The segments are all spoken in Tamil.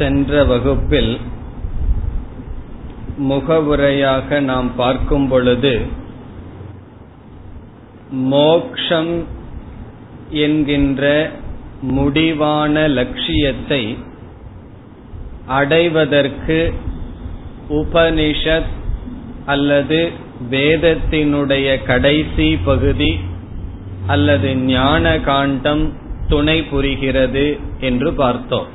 சென்ற வகுப்பில் முகவுரையாக நாம் பார்க்கும் பொழுது மோக்ஷம் என்கின்ற முடிவான லட்சியத்தை அடைவதற்கு உபனிஷத் அல்லது வேதத்தினுடைய கடைசி பகுதி அல்லது ஞான காண்டம் துணை புரிகிறது என்று பார்த்தோம்.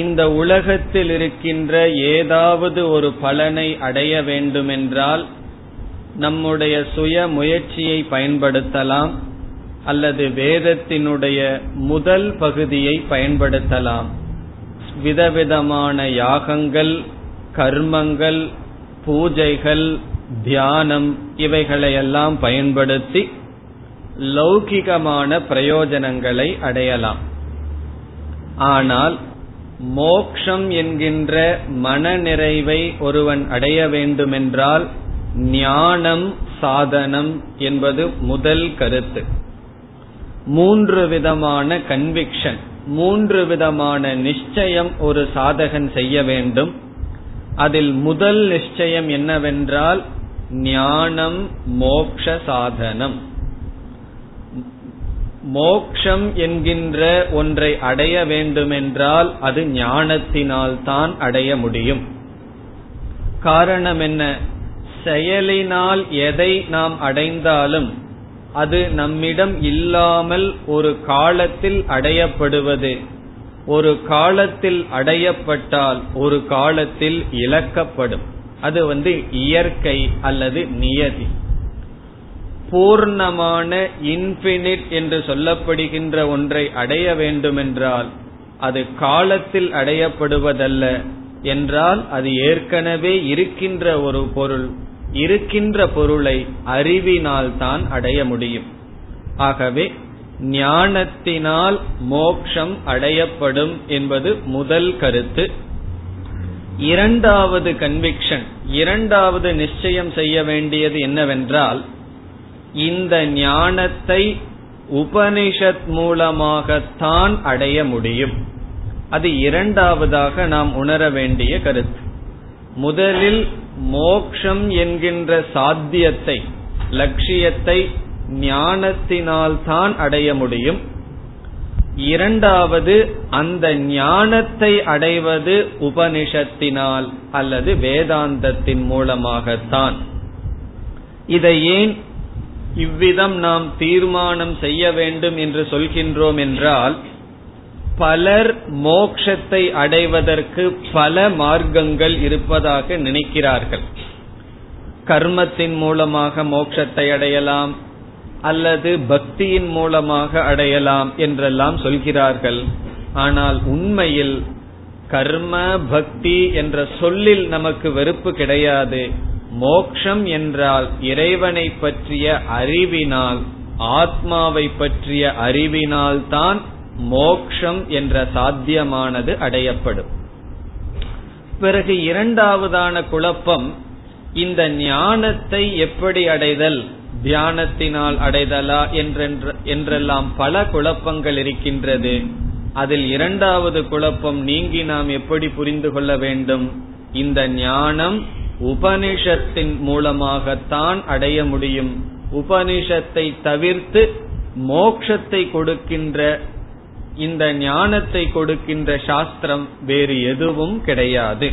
இந்த உலகத்தில் இருக்கின்ற ஏதாவது ஒரு பலனை அடைய வேண்டுமென்றால் நம்முடைய சுய முயற்சியை பயன்படுத்தலாம் அல்லது வேதத்தினுடைய முதல் பகுதியை பயன்படுத்தலாம். விதவிதமான யாகங்கள் கர்மங்கள் பூஜைகள் தியானம் இவைகளையெல்லாம் பயன்படுத்தி லௌகிகமான பிரயோஜனங்களை அடையலாம். ஆனால் மோக்ஷம் என்கின்ற மனநிறைவை ஒருவன் அடைய வேண்டுமென்றால் ஞானம் சாதனம் என்பது முதல் கருத்து. மூன்று விதமான கன்விக்ஷன் மூன்று விதமான நிச்சயம் ஒரு சாதகன் செய்ய வேண்டும். அதில் முதல் நிச்சயம் என்னவென்றால் ஞானம் மோக்ஷ சாதனம். மோக்ஷம் என்கின்ற ஒன்றை அடைய வேண்டுமென்றால் அது ஞானத்தினால் தான் அடைய முடியும். காரணம் என்ன? செயலினால் எதை நாம் அடைந்தாலும் அது நம்மிடம் இல்லாமல் ஒரு காலத்தில் அடையப்படுவது. ஒரு காலத்தில் அடையப்பட்டால் ஒரு காலத்தில் இழக்கப்படும். அது வந்து இயற்கை அல்லது நியதி. பூர்ணமான இன்பினிட் என்று சொல்லப்படுகின்ற ஒன்றை அடைய வேண்டுமென்றால் அது காலத்தில் அடையப்படுவதல்ல என்றால் அது ஏற்கனவே இருக்கின்ற ஒரு பொருள் இருக்கின்ற பொருளை அறிவினால் தான் அடைய முடியும். ஆகவே ஞானத்தினால் மோக்ஷம் அடையப்படும் என்பது முதல் கருத்து. இரண்டாவது கன்விக்ஷன் இரண்டாவது நிச்சயம் செய்ய வேண்டியது என்னவென்றால் இந்த ஞானத்தை உபனிஷத் மூலமாகத்தான் அடைய முடியும். அது இரண்டாவதாக நாம் உணர வேண்டிய கருத்து. முதலில் மோக்ஷம் என்கின்ற சாத்தியத்தை லட்சியத்தை ஞானத்தினால் தான் அடைய முடியும். இரண்டாவது அந்த ஞானத்தை அடைவது உபனிஷத்தினால் அல்லது வேதாந்தத்தின் மூலமாகத்தான். இதை ஏன் இவ்விதம் நாம் தீர்மானம் செய்ய வேண்டும் என்று சொல்கின்றோம் என்றால் பலர் மோக்ஷத்தை அடைவதற்கு பல மார்க்கங்கள் இருப்பதாக நினைக்கிறார்கள். கர்மத்தின் மூலமாக மோக்ஷத்தை அடையலாம் அல்லது பக்தியின் மூலமாக அடையலாம் என்றெல்லாம் சொல்கிறார்கள். ஆனால் உண்மையில் கர்ம பக்தி என்ற சொல்லில் நமக்கு வெறுப்பு கிடையாது. மோக்ஷம் என்றால் இறைவனை பற்றிய அறிவினால் ஆத்மாவை பற்றிய அறிவினால் தான் மோக்ஷம் என்ற சாத்தியமானது அடையப்படும். பிறகு இரண்டாவதான குழப்பம் இந்த ஞானத்தை எப்படி அடைதல் தியானத்தினால் அடைதலா என்றெல்லாம் பல குழப்பங்கள் இருக்கின்றது. அதில் இரண்டாவது குழப்பம் நீங்கி நாம் எப்படி புரிந்து கொள்ள வேண்டும்? இந்த ஞானம் உபனிஷத்தின் மூலமாகத்தான் அடைய முடியும். உபனிஷத்தை தவிர்த்து மோக்ஷத்தை கொடுக்கின்ற இந்த ஞானத்தை கொடுக்கின்ற சாஸ்திரம் வேறு எதுவும் கிடையாது.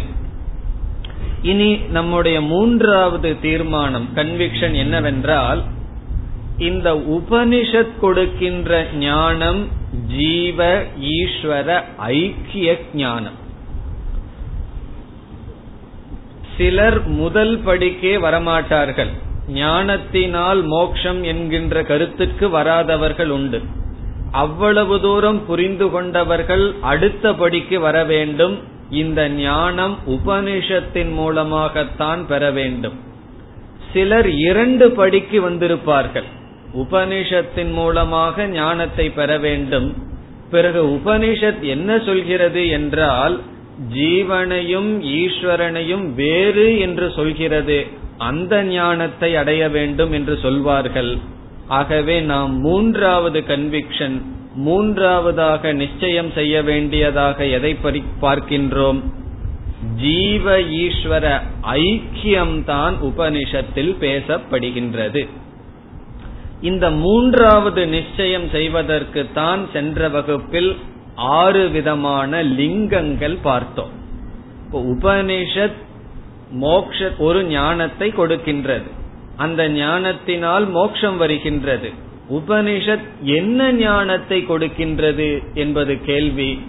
இனி நம்முடைய மூன்றாவது தீர்மானம் கன்விக்ஷன் என்னவென்றால் இந்த உபனிஷத் கொடுக்கின்ற ஞானம் ஜீவ ஈஸ்வர ஐக்கிய ஞானம். சிலர் முதல் படிக்கே வரமாட்டார்கள். ஞானத்தினால் மோக்ஷம் என்கின்ற கருத்துக்கு வராதவர்கள் உண்டு. அவ்வளவு தூரம் புரிந்து கொண்டவர்கள் அடுத்த படிக்கு வர வேண்டும். இந்த ஞானம் உபனிஷத்தின் மூலமாகத்தான் பெற வேண்டும். சிலர் இரண்டு படிக்கு வந்திருப்பார்கள். உபனிஷத்தின் மூலமாக ஞானத்தை பெற வேண்டும். பிறகு உபனிஷத் என்ன சொல்கிறது என்றால் ஜீவனையும் ஈஸ்வரனையும் வேறு என்று சொல்கிறது. அந்த ஞானத்தை அடைய வேண்டும் என்று சொல்வார்கள். ஆகவே நாம் மூன்றாவது கன்விக்ஷன் மூன்றாவதாக நிச்சயம் செய்ய வேண்டியதாக எதை பார்க்கின்றோம்? ஜீவ ஈஸ்வர ஐக்கியம்தான் உபனிஷத்தில் பேசப்படுகின்றது. இந்த மூன்றாவது நிச்சயம் செய்வதற்கு தான் சென்ற வகுப்பில் ஆறு விதமான லிங்கங்கள் பார்த்தோம். இப்போ உபனிஷத் மோக்ஷ ஒரு ஞானத்தை கொடுக்கின்றது. அந்த ஞானத்தினால் மோக்ஷம் வருகின்றது. உபனிஷத் என்ன ஞானத்தை கொடுக்கின்றது என்பது கேள்வி.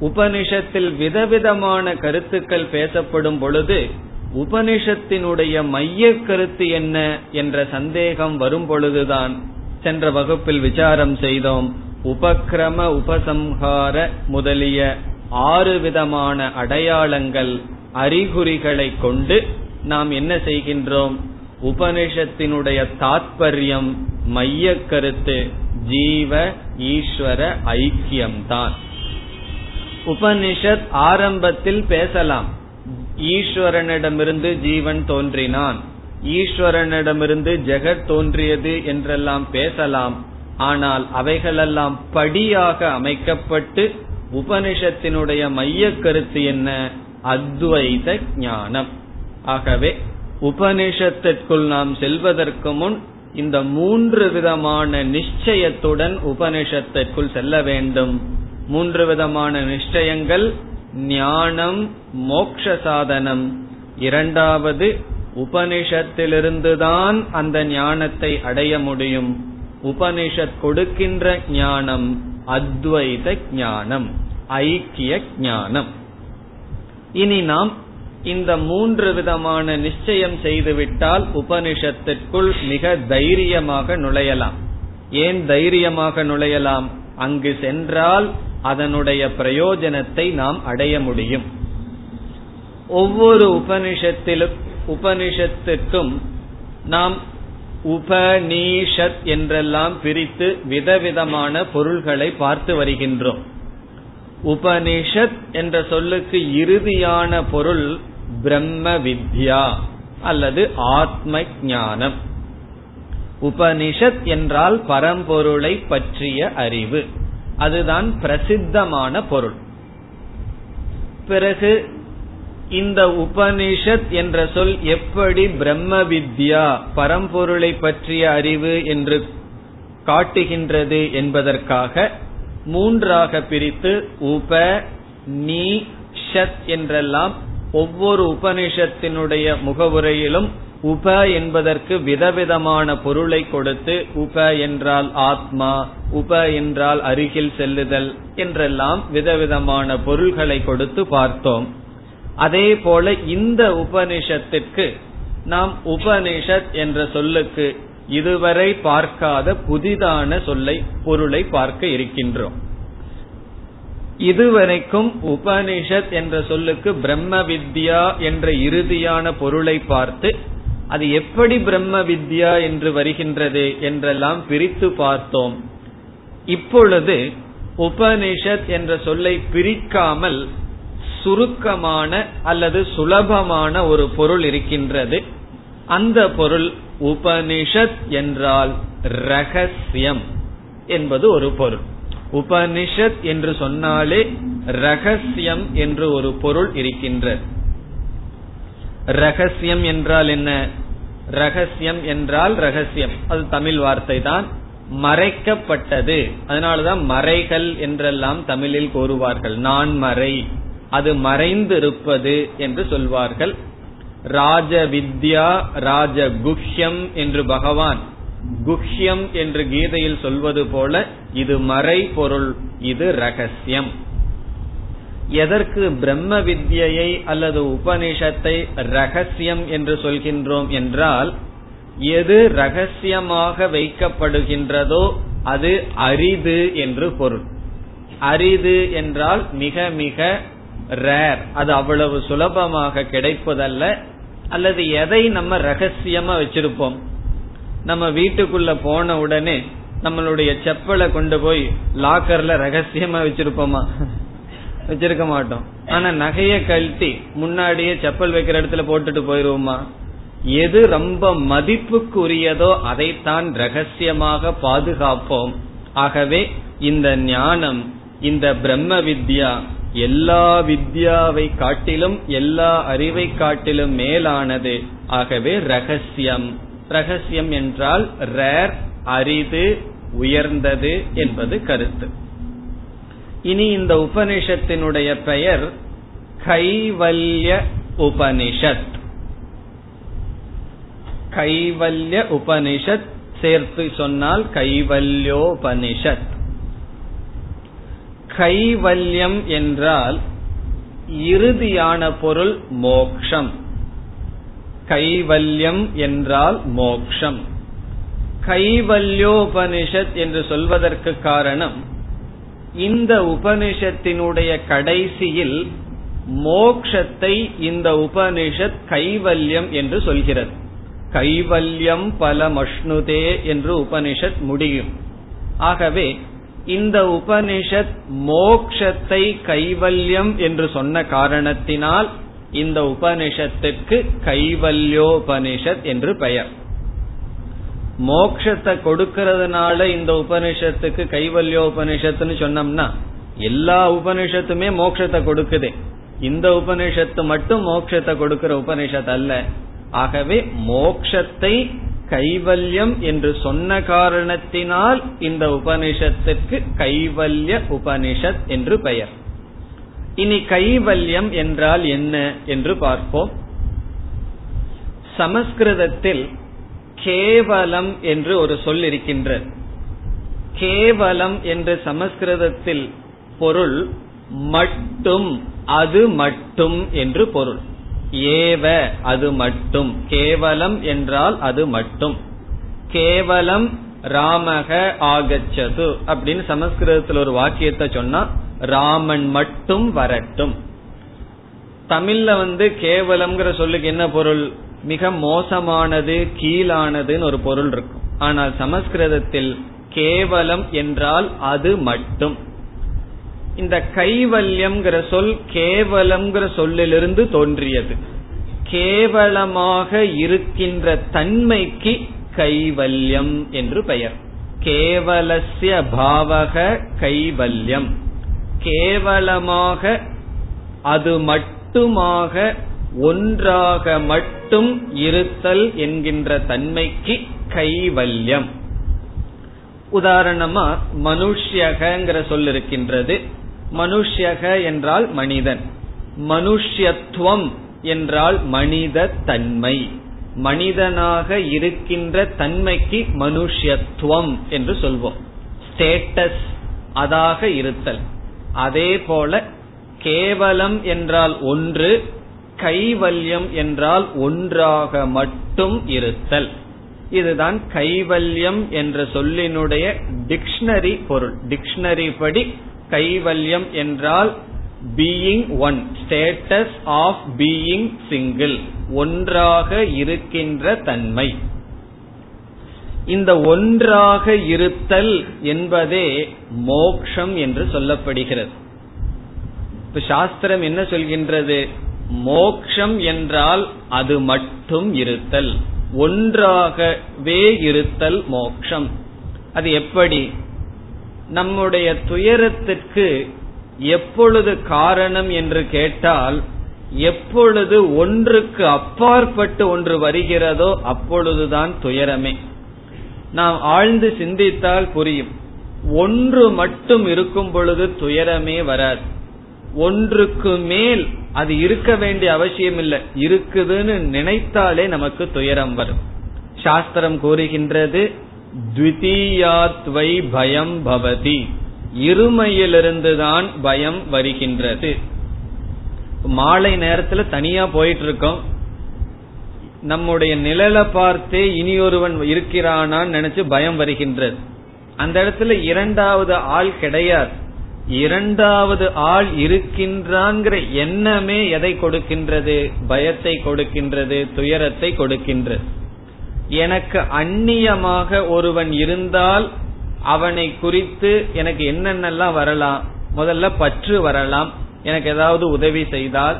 உபனிஷத்தில் விதவிதமான கருத்துக்கள் பேசப்படும் பொழுது உபனிஷத்தினுடைய மைய கருத்து என்ன என்ற சந்தேகம் வரும் பொழுதுதான் சென்ற வகுப்பில் விசாரம் செய்தோம். உபக்கிரம உபசம்ஹார முதலிய ஆறு விதமான அடையாளங்கள் அறிகுறிகளை கொண்டு நாம் என்ன செய்கின்றோம்? உபனிஷத்தினுடைய தாத்பரியம் மைய கருத்து ஜீவ ஈஸ்வர ஐக்கியம்தான். உபனிஷத் ஆரம்பத்தில் பேசலாம். ஈஸ்வரனிடமிருந்து ஜீவன் தோன்றினான். ஈஸ்வரனிடமிருந்து ஜெகத் தோன்றியது என்றெல்லாம் பேசலாம். ஆனால் அவைகளெல்லாம் படியாக அமைக்கப்பட்டு உபனிஷத்தினுடைய மைய கருத்து என்ன? அத்வைத ஞானம். ஆகவே உபனிஷத்திற்குள் நாம் செல்வதற்கு முன் இந்த மூன்று விதமான நிச்சயத்துடன் உபனிஷத்திற்குள் செல்ல வேண்டும். மூன்று விதமான நிச்சயங்கள் ஞானம் மோக்ஷ சாதனம். இரண்டாவது உபனிஷத்திலிருந்துதான் அந்த ஞானத்தை அடைய முடியும். உபனிஷத் கொடுக்கின்ற ஞானம் அத்வைத ஞானம் ஐக்கிய ஞானம். இனி நாம் இந்த மூன்று விதமான நிச்சயம் செய்துவிட்டால் உபனிஷத்திற்குள் மிக தைரியமாக நுழையலாம். ஏன் தைரியமாக நுழையலாம்? அங்கு சென்றால் அதனுடைய பிரயோஜனத்தை நாம் அடைய முடியும். ஒவ்வொரு உபனிஷத்திலும் உபனிஷத்துக்கும் நாம் உபநீஷத் என்றெல்லாம் பிரித்து விதவிதமான பொருள்களை பார்த்து வருகின்றோம். உபனிஷத் என்ற சொல்லுக்கு இறுதியான பொருள் பிரம்ம வித்யா அல்லது ஆத்ம ஞானம். உபனிஷத் என்றால் பரம்பொருளை பற்றிய அறிவு. அதுதான் பிரசித்தமான பொருள். பிறகு இந்த உபனிஷத் என்ற சொல் எப்படி பிரம்ம வித்யா பரம்பொருளை பற்றிய அறிவு என்று காட்டுகின்றது என்பதற்காக மூன்றாக பிரித்து உப நீ ஷத் என்றெல்லாம் ஒவ்வொரு உபனிஷத்தினுடைய முகவுரையிலும் உப என்பதற்கு விதவிதமான பொருளை கொடுத்து உப என்றால் ஆத்மா உப என்றால் அருகில் செல்லுதல் என்றெல்லாம் விதவிதமான பொருள்களை கொடுத்து பார்த்தோம். அதே போல இந்த உபனிஷத்திற்கு நாம் உபனிஷத் என்ற சொல்லுக்கு இதுவரை பார்க்காத புதிதான சொல்லை பொருளை பார்க்க இருக்கின்றோம். இதுவரைக்கும் உபனிஷத் என்ற சொல்லுக்கு பிரம்ம வித்யா என்ற இறுதியான பொருளை பார்த்து அது எப்படி பிரம்ம வித்யா என்று வருகின்றது என்றெல்லாம் பிரித்து பார்த்தோம். இப்பொழுது உபனிஷத் என்ற சொல்லை பிரிக்காமல் சுருக்கமான அல்லது சுலபமான ஒரு பொருள் இருக்கின்றது. அந்த பொருள் உபனிஷத் என்றால் ரகசியம் என்பது ஒரு பொருள். உபனிஷத் என்று சொன்னாலே ரகசியம் என்று ஒரு பொருள் இருக்கின்றது. ரகசியம் என்றால் என்ன? ரகசியம் என்றால் ரகசியம். அது தமிழ் வார்த்தை தான். மறைக்கப்பட்டது. அதனாலதான் மறைகள் என்றெல்லாம் தமிழில் கூறுவார்கள். நான் மறை. அது மறைந்திருப்பது என்று சொல்வார்கள். ராஜ வித்யா ராஜ குஹ்யம் என்று பகவான். குஹ்யம் என்று கீதையில் சொல்வது போல இது மறை பொருள் இது ரகசியம். எதற்கு பிரம்ம வித்யை அல்லது உபனிஷத்தை ரகசியம் என்று சொல்கின்றோம் என்றால் எது ரகசியமாக வைக்கப்படுகின்றதோ அது அரிது என்று பொருள். அரிது என்றால் மிக மிக ரேர் அது அவ்வளவு சுலபமாக கிடைப்பதல்ல. அல்லது எதை நம்ம ரகசியமா வச்சிருப்போம். நம்ம வீட்டுக்குள்ள போன உடனே நம்மளுடைய செப்பலை கொண்டு போய் லாக்கர்ல ரகசியமா வச்சிருப்போமா? வச்சிருக்க மாட்டோம். ஆனா நகைய கழட்டி முன்னாடியே செப்பல் வைக்கிற இடத்துல போட்டுட்டு போயிருவோமா? எது ரொம்ப மதிப்புக்குரியதோ அதைத்தான் ரகசியமாக பாதுகாப்போம். ஆகவே இந்த ஞானம் இந்த பிரம்ம வித்யா எல்லா வித்யாவை காட்டிலும் எல்லா அறிவை காட்டிலும் மேலானது. ஆகவே ரகசியம். ரகசியம் என்றால் ரேர் அரிது உயர்ந்தது என்பது கருத்து. இனி இந்த உபனிஷத்தினுடைய பெயர் கைவல்ய உபனிஷத். கைவல்ய உபனிஷத் சேர்த்து சொன்னால் கைவல்யோபனிஷத். கைவல்யம் என்றால் இறுதியான பொருள் மோக்ஷம். கைவல்யம் என்றால் மோக்ஷம். கைவல்யோபனிஷத் என்று சொல்வதற்கு காரணம் இந்த உபனிஷத்தினுடைய கடைசியில் மோக்ஷத்தை இந்த உபனிஷத் கைவல்யம் என்று சொல்கிறது. கைவல்யம் பல மஷ்ணுதே என்று உபனிஷத் முடியும். ஆகவே இந்த உபனிஷத் மோக்ஷத்தை கைவல்யம் என்று சொன்ன காரணத்தினால் இந்த உபனிஷத்துக்கு கைவல்யோபனிஷத் என்று பெயர். மோக்ஷத்தை கொடுக்கறதுனால இந்த உபனிஷத்துக்கு கைவல்யோபனிஷத்துன்னு சொன்னோம்னா எல்லா உபனிஷத்துமே மோக்ஷத்தை கொடுக்குது. இந்த உபனிஷத்து மட்டும் மோக்ஷத்தை கொடுக்கிற உபனிஷத் அல்ல ஆகவே மோக்ஷத்தை கைவல்யம் என்று சொன்ன காரணத்தினால் இந்த உபனிஷத்துக்கு கைவல்ய உபனிஷத் என்று பெயர். இனி கைவல்யம் என்றால் என்ன என்று பார்ப்போம். சமஸ்கிருதத்தில் கேவலம் என்று ஒரு சொல் இருக்கின்றது. கேவலம் என்று சமஸ்கிருதத்தில் பொருள் மட்டும் அது மட்டும் என்று பொருள். ஏவ அது மட்டும். கேவலம் என்றால் அது மட்டும். கேவலம் ராமக ஆகச்சது அப்படின்னு சமஸ்கிருதத்தில் ஒரு வாக்கியத்தை சொன்னா ராமன் மட்டும் வரட்டும். தமிழ்ல வந்து கேவலம்ங்கிற சொல்லுக்கு என்ன பொருள்? மிக மோசமானது கீழானதுன்னு ஒரு பொருள் இருக்கும். ஆனால் சமஸ்கிருதத்தில் கேவலம் என்றால் அது மட்டும். இந்த கைவல்யம்ங்கிற சொல் கேவலம்ங்கிற சொல்லிலிருந்து தோன்றியது. கேவலமாக இருக்கின்ற தன்மைக்கு கைவல்யம் என்று பெயர். கேவலசிய பாவக கைவல்யம். கேவலமாக அது மட்டுமாக ஒன்றாக மட்டும் இருத்தல் என்கின்ற தன்மைக்கு கைவல்யம். உதாரணமா மனுஷ்யகங்கிற சொல் இருக்கின்றது மனுஷ்யக என்றால் மனிதன். மனுஷ்யத்துவம் என்றால் மனித தன்மை. மனிதனாக இருக்கின்ற தன்மைக்கு மனுஷ்யத்துவம் என்று சொல்வோம். ஸ்டேட்டஸ் அதாக இருத்தல். அதே போல கேவலம் என்றால் ஒன்று கைவல்யம் என்றால் ஒன்றாக மட்டும் இருத்தல். இதுதான் கைவல்யம் என்ற சொல்லினுடைய டிக்ஷனரி பொருள். டிக்ஷனரி படி கைவல்யம் என்றால் being one status of being single ஒன்றாக இருக்கின்ற தன்மை. இந்த ஒன்றாக இருத்தல் என்பதே மோக்ஷம் என்று சொல்லப்படுகிறது. இப்ப சாஸ்திரம் என்ன சொல்கின்றது? மோக்ஷம் என்றால் அது மட்டும் இருத்தல். ஒன்றாகவே இருத்தல் மோக்ஷம். அது எப்படி? நம்முடைய துயரத்திற்கு எப்பொழுது காரணம் என்று கேட்டால் எப்பொழுது ஒன்றுக்கு அப்பாற்பட்டு ஒன்று வருகிறதோ அப்பொழுதுதான் துயரமே. நாம் ஆழ்ந்து சிந்தித்தால் புரியும். ஒன்று மட்டும் இருக்கும் பொழுது துயரமே வராது. ஒன்றுக்கு மேல் அது இருக்க வேண்டிய அவசியம் இல்லை இருக்குதுன்னு நினைத்தாலே நமக்கு துயரம் வரும். சாஸ்திரம் கூறுகின்றது த்விதீயாத்வை பயம் பவதி. இருமையிலிருந்துதான் பயம் வருகின்றது. மாலை நேரத்துல தனியா போயிட்டு இருக்கோம் நம்முடைய நிழலை பார்த்தே இனியொருவன் இருக்கிறானான்னு நினைச்சு பயம் வருகின்றது. அந்த இடத்துல இரண்டாவது ஆள் கிடையாது. இரண்டாவது ஆள் இருக்கின்றான்ங்கிற எண்ணமே எதை கொடுக்கின்றது? பயத்தை கொடுக்கின்றது துயரத்தை கொடுக்கின்றது. எனக்கு அந்நியமாக ஒருவன் இருந்தால் அவனை குறித்து எனக்கு என்னென்னலாம் வரலாம்? முதல்ல பற்று வரலாம். எனக்கு ஏதாவது உதவி செய்தால்.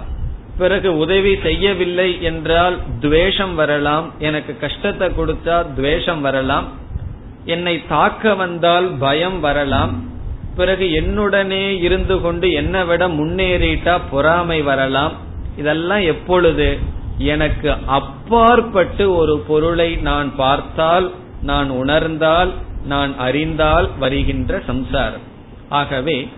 பிறகு உதவி செய்யவில்லை என்றால் துவேஷம் வரலாம். எனக்கு கஷ்டத்தை கொடுத்தா துவேஷம் வரலாம். என்னை தாக்க வந்தால் பயம் வரலாம். பிறகு என்னுடனே இருந்து கொண்டு என்னை விட முன்னேறிட்டா பொறாமை வரலாம். இதெல்லாம் எப்பொழுது? எனக்கு அப்பாற்பட்டு ஒரு பொருளை நான் பார்த்தால் நான் உணர்ந்தால் நான் அறிந்தால் வருகின்ற சம்சாரம். ஆகவே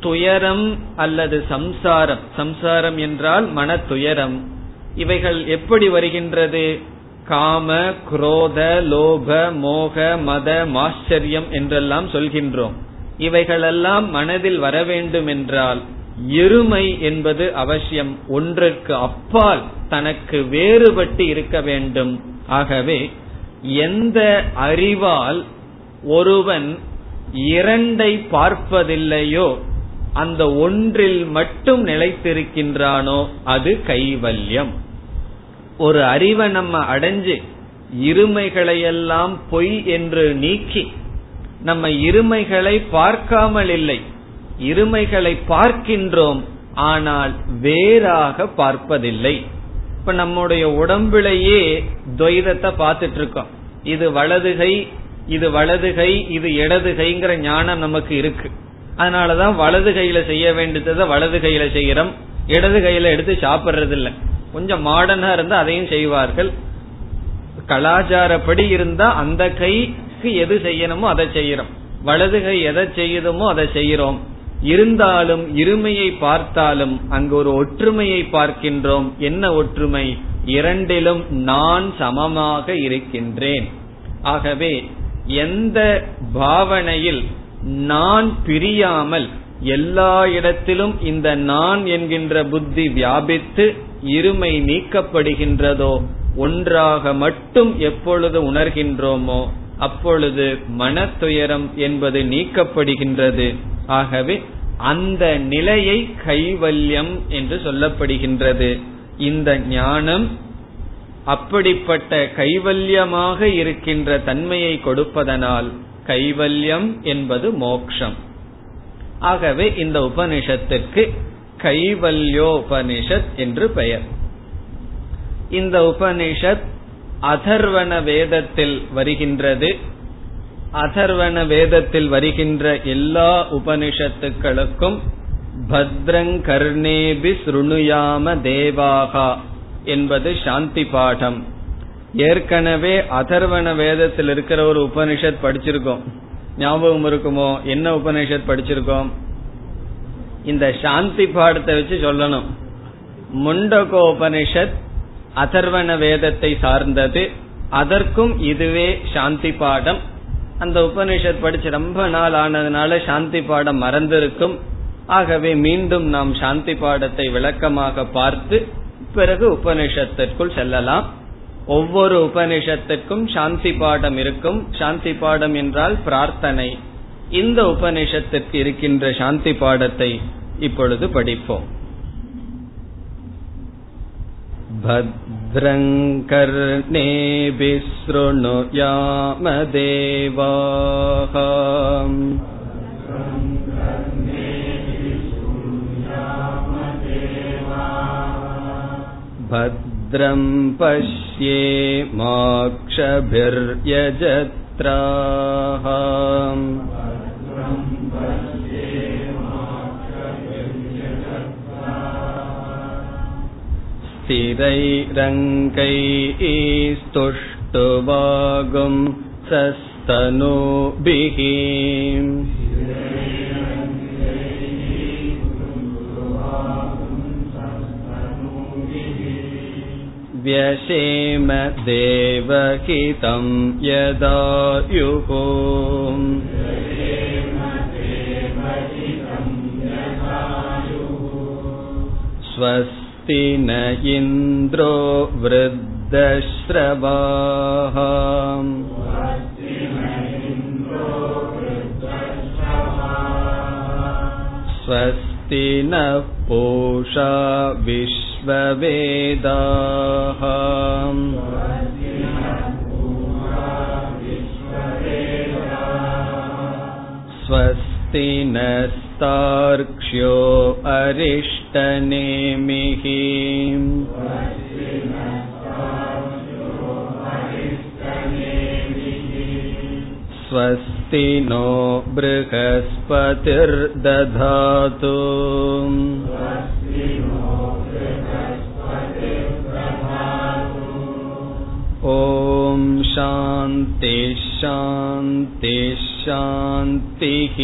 துயரம் அல்லது சம்சாரம் சம்சாரம் என்றால் மன துயரம் இவைகள் எப்படி வருகின்றது? காம குரோத லோப மோக மத மாச்சரியம் என்றெல்லாம் சொல்கின்றோம். இவைகளெல்லாம் மனதில் வர வேண்டும் என்றால் இருமை என்பது அவசியம் ஒன்றிற்கு அப்பால் தனக்கு வேறுபட்டு இருக்க வேண்டும். ஆகவே எந்த அறிவால் ஒருவன் இரண்டை பார்ப்பதில்லையோ அந்த ஒன்றில் மட்டும் நிலைத்திருக்கின்றானோ அது கைவல்யம். ஒரு அறிவை நம்ம அடைஞ்சு இருமைகளையெல்லாம் பொய் என்று நீக்கி நம்ம இருமைகளை பார்க்காமல் இல்லை. இருமைகளை பார்க்கின்றோம் ஆனால் வேறாக பார்ப்பதில்லை. இப்ப நம்முடைய உடம்பிலேயே துவைதத்தை பார்த்துட்டு இருக்கோம் இது வலதுகை இது வலதுகை இது இடது கைங்கிற ஞானம் நமக்கு இருக்கு. அதனாலதான் வலது கையில செய்ய வேண்டியதை வலது கையில செய்யறோம். இடது கையில எடுத்து சாப்பிடுறது இல்ல கொஞ்சம் மாடர்னா இருந்தா அதையும் செய்வார்கள். கலாச்சாரப்படி இருந்தா அந்த கைக்கு எது செய்யணுமோ அதை செய்யறோம். வலது கை எதை செய்யுதுமோ அதை செய்யறோம். இருந்தாலும் இருமையை பார்த்தாலும் அங்கு ஒரு ஒற்றுமையை பார்க்கின்றோம். என்ன ஒற்றுமை? இரண்டிலும் நான் சமமாக இருக்கின்றேன். ஆகவே எந்த பாவனையில் நான் பிரியாமல் எல்லா இடத்திலும் இந்த நான் என்கின்ற புத்தி வியாபித்து இருமை நீக்கப்படுகின்றதோ ஒன்றாக மட்டும் எப்பொழுது உணர்கின்றோமோ அப்பொழுது மன துயரம் என்பது நீக்கப்படுகின்றது. ஆகவே அந்த நிலையை கைவல்யம் என்று சொல்லப்படுகின்றது. இந்த ஞானம் அப்படிப்பட்ட கைவல்யமாக இருக்கின்ற தன்மையை கொடுப்பதனால் கைவல்யம் என்பது மோக்ஷம். ஆகவே இந்த உபனிஷத்திற்கு கைவல்யோபனிஷத் என்று பெயர். இந்த உபனிஷத் அதர்வன வேதத்தில் வருகின்றது. அதர்வன வேதத்தில் வருகின்ற எல்லா உபனிஷத்துக்களுக்கும் பத்ரங்கர்ணேபி சுருணுயாம தேவாகா என்பது சாந்தி பாடம். ஏற்கனவே அதர்வன வேதத்தில் இருக்கிற ஒரு உபனிஷத் படிச்சிருக்கோம். ஞாபகம் இருக்குமோ? என்ன உபனிஷத் படிச்சிருக்கோம்? இந்த சாந்தி பாடத்தை வச்சு சொல்லணும். முண்டகோ உபனிஷத் அதர்வன வேதத்தை சார்ந்தது. அதற்கும் இதுவே சாந்தி பாடம். அந்த உபனிஷத் படிச்சு ரொம்ப நாள் ஆனதுனால சாந்தி பாடம் மறந்திருக்கும். ஆகவே மீண்டும் நாம் சாந்தி பாடத்தை விளக்கமாக பார்த்து பிறகு உபனிஷத்திற்குள் செல்லலாம். ஒவ்வொரு உபனிஷத்திற்கும் சாந்தி பாடம் இருக்கும். சாந்தி பாடம் என்றால் பிரார்த்தனை. இந்த உபனிஷத்திற்கு இருக்கின்ற சாந்தி பாடத்தை இப்பொழுது படிப்போம். भद्रङ्कर्णेभिसृणुयामदेवाः। भद्रं पश्ये माक्षभिर्यजत्राः स्थिरैरङ्गैस्तुष्टुवागुं सस्तनूभिः व्यशेम देवहितं यदायुः स्वस्ति न इन्द्रो वृद्धश्रवाः स्वस्ति नः पूषा विश्ववेदाः स्वस्ति नस्तार्क्ष्यो अरिष्टनेमिः। स्वस्ति स्वस्तिनो बृहस्पतिर्दधातु। ॐ शान्ति शान्ति शान्तिः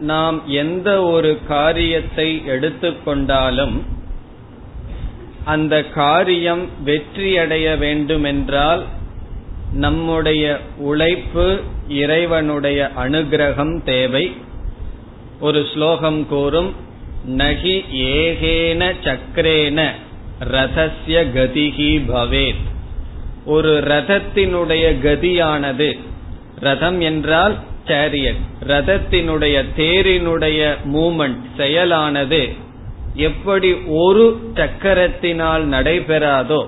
நாம் எந்த ஒரு காரியத்தை எடுத்துக்கொண்டாலும் அந்த காரியம் வெற்றியடைய வேண்டுமென்றால் நம்முடைய உழைப்பு இறைவனுடைய அனுகிரகம் தேவை. ஒரு ஸ்லோகம் கூறும் நகி ஏகேன சக்கரேன ரதஸ்ய கதிகி பவேத். ஒரு ரதத்தினுடைய கதியானது ரதம் என்றால் சேரியட் ரதத்தினுடைய தேரினுடைய மூமெண்ட் செயலானது எப்படி ஒரு சக்கரத்தினால் நடைபெறாதோ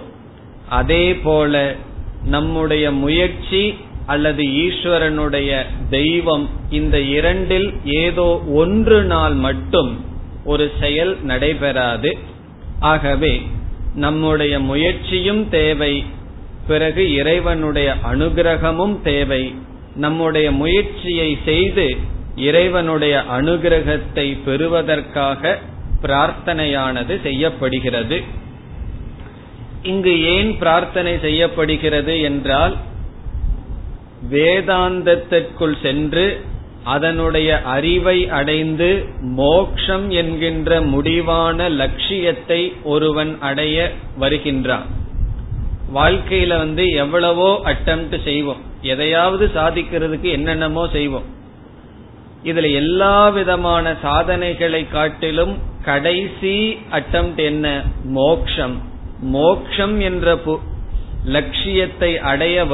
அதே போல நம்முடைய முயற்சி அல்லது ஈஸ்வரனுடைய தெய்வம் இந்த இரண்டில் ஏதோ ஒன்று நாள் மட்டும் ஒரு செயல் நடைபெறாது. ஆகவே நம்முடைய முயற்சியும் தேவை பிறகு இறைவனுடைய அனுகிரகமும் தேவை. நம்முடைய முயற்சியை செய்து இறைவனுடைய அனுகிரகத்தை பெறுவதற்காக பிரார்த்தனையானது செய்யப்படுகிறது. இங்கு ஏன் பிரார்த்தனை செய்யப்படுகிறது என்றால் வேதாந்தத்திற்குள் சென்று அதனுடைய அறிவை அடைந்து மோக்ஷம் என்கின்ற முடிவான லட்சியத்தை ஒருவன் அடைய வருகின்றான். வாழ்க்கையில வந்து எவ்வளவோ அட்டம்ப்ட் செய்வோம். எதையாவது சாதிக்கிறதுக்கு என்னென்னமோ செய்வோம். இதுல எல்லா விதமான சாதனைகளை காட்டிலும் கடைசி அட்டம் என்ன? மோக்ஷம். மோக்ஷம் என்ற லட்சியத்தை அடைய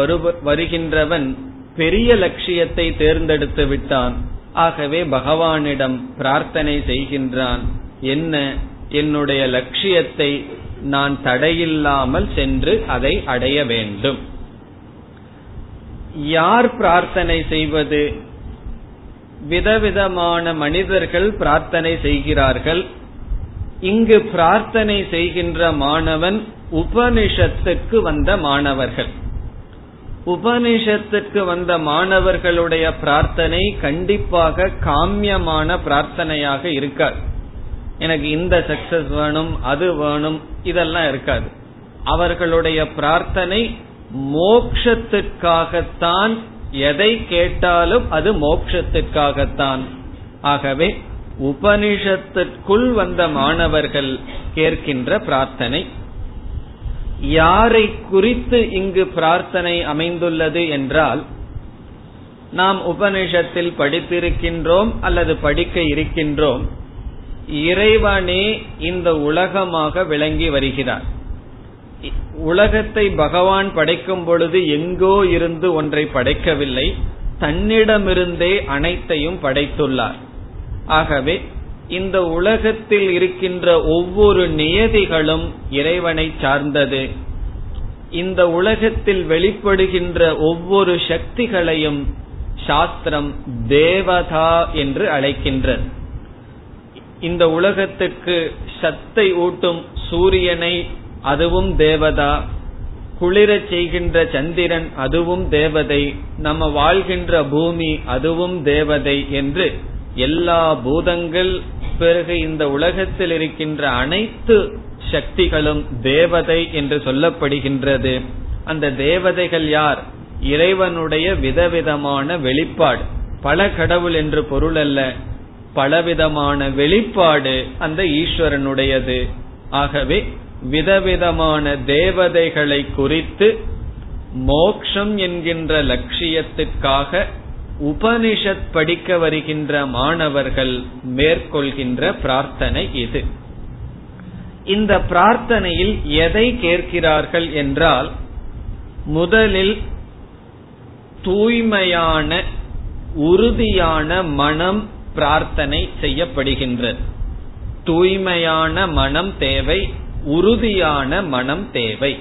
வருகின்றவன் பெரிய லட்சியத்தை தேர்ந்தெடுத்து விட்டான். ஆகவே பகவானிடம் பிரார்த்தனை செய்கின்றான் என்ன? என்னுடைய லட்சியத்தை நான் தடையில்லாமல் சென்று அதை அடைய வேண்டும். யார் பிரார்த்தனை செய்வது? விதவிதமான மனிதர்கள் பிரார்த்தனை செய்கிறார்கள். இங்கு பிரார்த்தனை செய்கின்ற மாணவன் உபனிஷத்துக்கு வந்த மாணவர்கள். உபனிஷத்துக்கு வந்த மாணவர்களுடைய பிரார்த்தனை கண்டிப்பாக காமியமான பிரார்த்தனையாக இருக்காது. எனக்கு இந்த சக்சஸ் வேணும் அது வேணும் இதெல்லாம் இருக்காது. அவர்களுடைய பிரார்த்தனை மோக்ஷத்துக்காகத்தான் எதை கேட்டாலும் அது மோக்ஷத்துக்காகத்தான். ஆகவே உபனிஷத்திற்குள் வந்த மாணவர்கள் கேட்கின்ற பிரார்த்தனை யாரை குறித்து இங்கு பிரார்த்தனை அமைந்துள்ளது என்றால் நாம் உபனிஷத்தில் படித்திருக்கின்றோம் அல்லது படிக்க இருக்கின்றோம் இறைவனே இந்த உலகமாக விளங்கி வருகிறார். உலகத்தை பகவான் படைக்கும் பொழுது எங்கோ இருந்து ஒன்றை படைக்கவில்லை தன்னிடமிருந்தே அனைத்தையும் படைத்துள்ளார். ஆகவே இந்த உலகத்தில் இருக்கின்ற ஒவ்வொரு நியதிகளும் இறைவனை சார்ந்தது. இந்த உலகத்தில் வெளிப்படுகின்ற ஒவ்வொரு சக்திகளையும் சாஸ்திரம் தேவதா என்று அழைக்கின்றது. இந்த உலகத்துக்கு சத்தை ஊட்டும் சூரியனை அதுவும் தேவதா குளிரச் செய்கின்ற சந்திரன் அதுவும் தேவதை நம்ம வாழ்கின்ற பூமி அதுவும் தேவதை என்று எல்லா பூதங்கள் பிறகு இந்த உலகத்தில் இருக்கின்ற அனைத்து சக்திகளும் தேவதை என்று சொல்லப்படுகின்றது. அந்த தேவதைகள் யார்? இறைவனுடைய விதவிதமான வெளிப்பாடு. பல கடவுள் என்று பொருள் அல்ல. பலவிதமான வெளிப்பாடு அந்த ஈஸ்வரனுடையது. ஆகவே விதவிதமான தேவதைகளை குறித்து மோக்ஷம் என்கின்ற லட்சியத்துக்காக உபனிஷத் படிக்க வருகின்ற மாணவர்கள் மேற்கொள்கின்ற பிரார்த்தனை இது. இந்த பிரார்த்தனையில் எதை கேட்கிறார்கள் என்றால் முதலில் தூய்மையான உறுதியான மனம் பிரார்த்தனை செய்யப்படுகின்றது. தூய்மையான மனம் தேவை உறுதியான மனம் தேவை.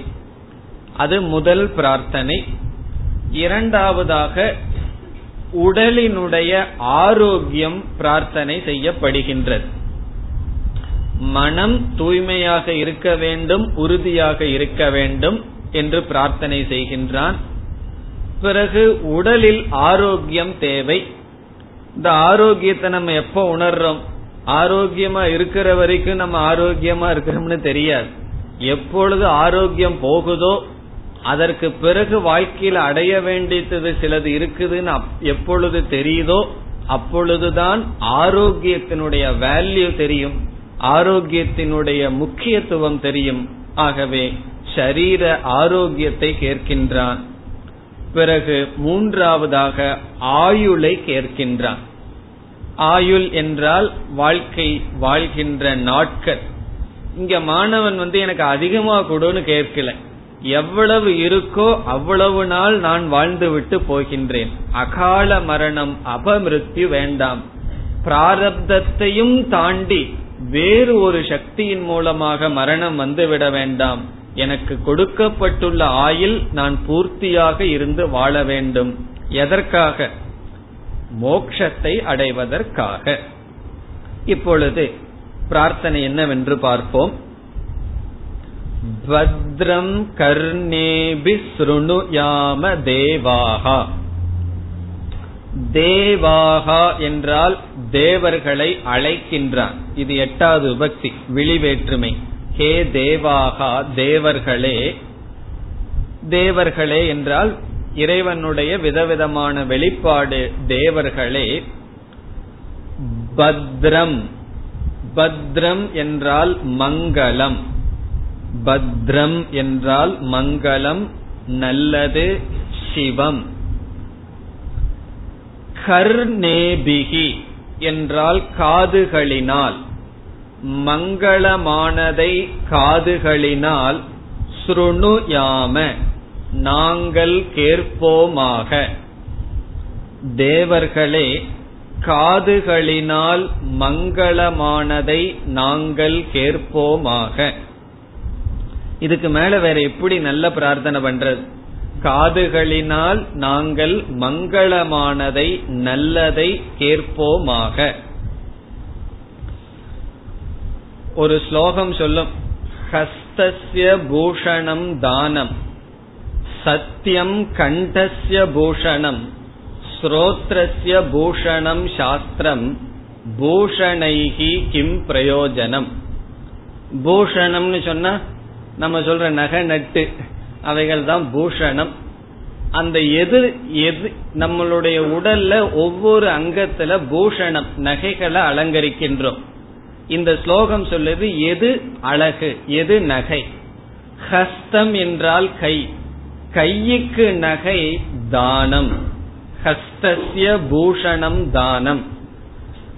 அது முதல் பிரார்த்தனை. இரண்டாவதாக உடலினுடைய ஆரோக்கியம் பிரார்த்தனை செய்யப்படுகின்றது. மனம் தூய்மையாக இருக்க வேண்டும் உறுதியாக இருக்க வேண்டும் என்று பிரார்த்தனை செய்கின்றான். பிறகு உடலில் ஆரோக்கியம் தேவை. இந்த ஆரோக்கியத்தை நம்ம எப்ப உணர்றோம்? ஆரோக்கியமா இருக்கிற வரைக்கும் நம்ம ஆரோக்கியமா இருக்கிறோம்னு தெரியாது. எப்பொழுது ஆரோக்கியம் போகுதோ அதற்கு பிறகு வாழ்க்கையில் அடைய வேண்டியது சிலது இருக்குதுன்னு எப்பொழுது தெரியுதோ அப்பொழுதுதான் ஆரோக்கியத்தினுடைய வேல்யூ தெரியும். ஆரோக்கியத்தினுடைய முக்கியத்துவம் தெரியும். ஆகவே ஷரீர ஆரோக்கியத்தை கேட்கின்றான். பிறகு மூன்றாவதாக ஆயுளை கேட்கின்றான். ஆயுள் என்றால் வாழ்க்கை வாழ்கின்ற நாட்கள். இங்க மாணவன் வந்து எனக்கு அதிகமா கொடுன்னு கேட்கல. எவ்வளவு இருக்கோ அவ்வளவு நாள் நான் வாழ்ந்து விட்டு போகின்றேன். அகால மரணம் அபமிருத்யு வேண்டாம். பிராரப்தத்தையும் தாண்டி வேறு ஒரு சக்தியின் மூலமாக மரணம் வந்துவிட வேண்டாம். எனக்கு கொடுக்கப்பட்டுள்ள ஆயில் நான் பூர்த்தியாக இருந்து வாழ வேண்டும். எதற்காக? மோக்ஷத்தை அடைவதற்காக. இப்பொழுது பிரார்த்தனை என்னவென்று பார்ப்போம். பத்ரம் கர்ணேபி யாம தேவாகா தேவாகா என்றால் தேவர்களை அழைக்கின்றான் இது எட்டாவது விபக்தி விழிவேற்றுமை. ஹே தேவாகா தேவர்களே. தேவர்களே என்றால் இறைவனுடைய விதவிதமான வெளிப்பாடு தேவர்களே. பத்ரம் பத்ரம் என்றால் மங்களம். பத்ரம் என்றால் மங்களம் நல்லது சிவம். கர்ணேபிகி என்றால் காதுகளினால். மங்களமானதை காதுகளினால் ஸ்ருணுயாம நாங்கள் கேட்போமாக. தேவர்களே காதுகளினால் மங்களமானதை நாங்கள் கேட்போமாக. இதுக்கு மேல வேற எப்படி நல்ல பிரார்த்தனை பண்றது? காதுகளினால் நாங்கள் மங்களமானதை நல்லதை கேட்போமாக. ஒரு ஸ்லோகம் சொல்லும். ஹஸ்தஸ்ய பூஷணம் தானம். சத்தியம் கண்டஸ்ய பூஷணம். ஸ்ரோத்ரஸ்ய பூஷணம் சாஸ்திரம். பூஷணைகி கிம் பிரயோஜனம். பூஷணம்னு சொன்னா நம்ம சொல்ற நகை நட்டு அவைகள் தான் பூஷணம். அந்த எது எது நம்மளுடைய உடல்ல ஒவ்வொரு அங்கத்துல பூஷணம் நகைகளை அலங்கரிக்கின்றோம். இந்த ஸ்லோகம் சொல்லுது எது அழகு எது நகை? ஹஸ்தம் என்றால் கை. கையுக்கு நகை தானம். ஹஸ்தஸ்ய பூஷணம் தானம்.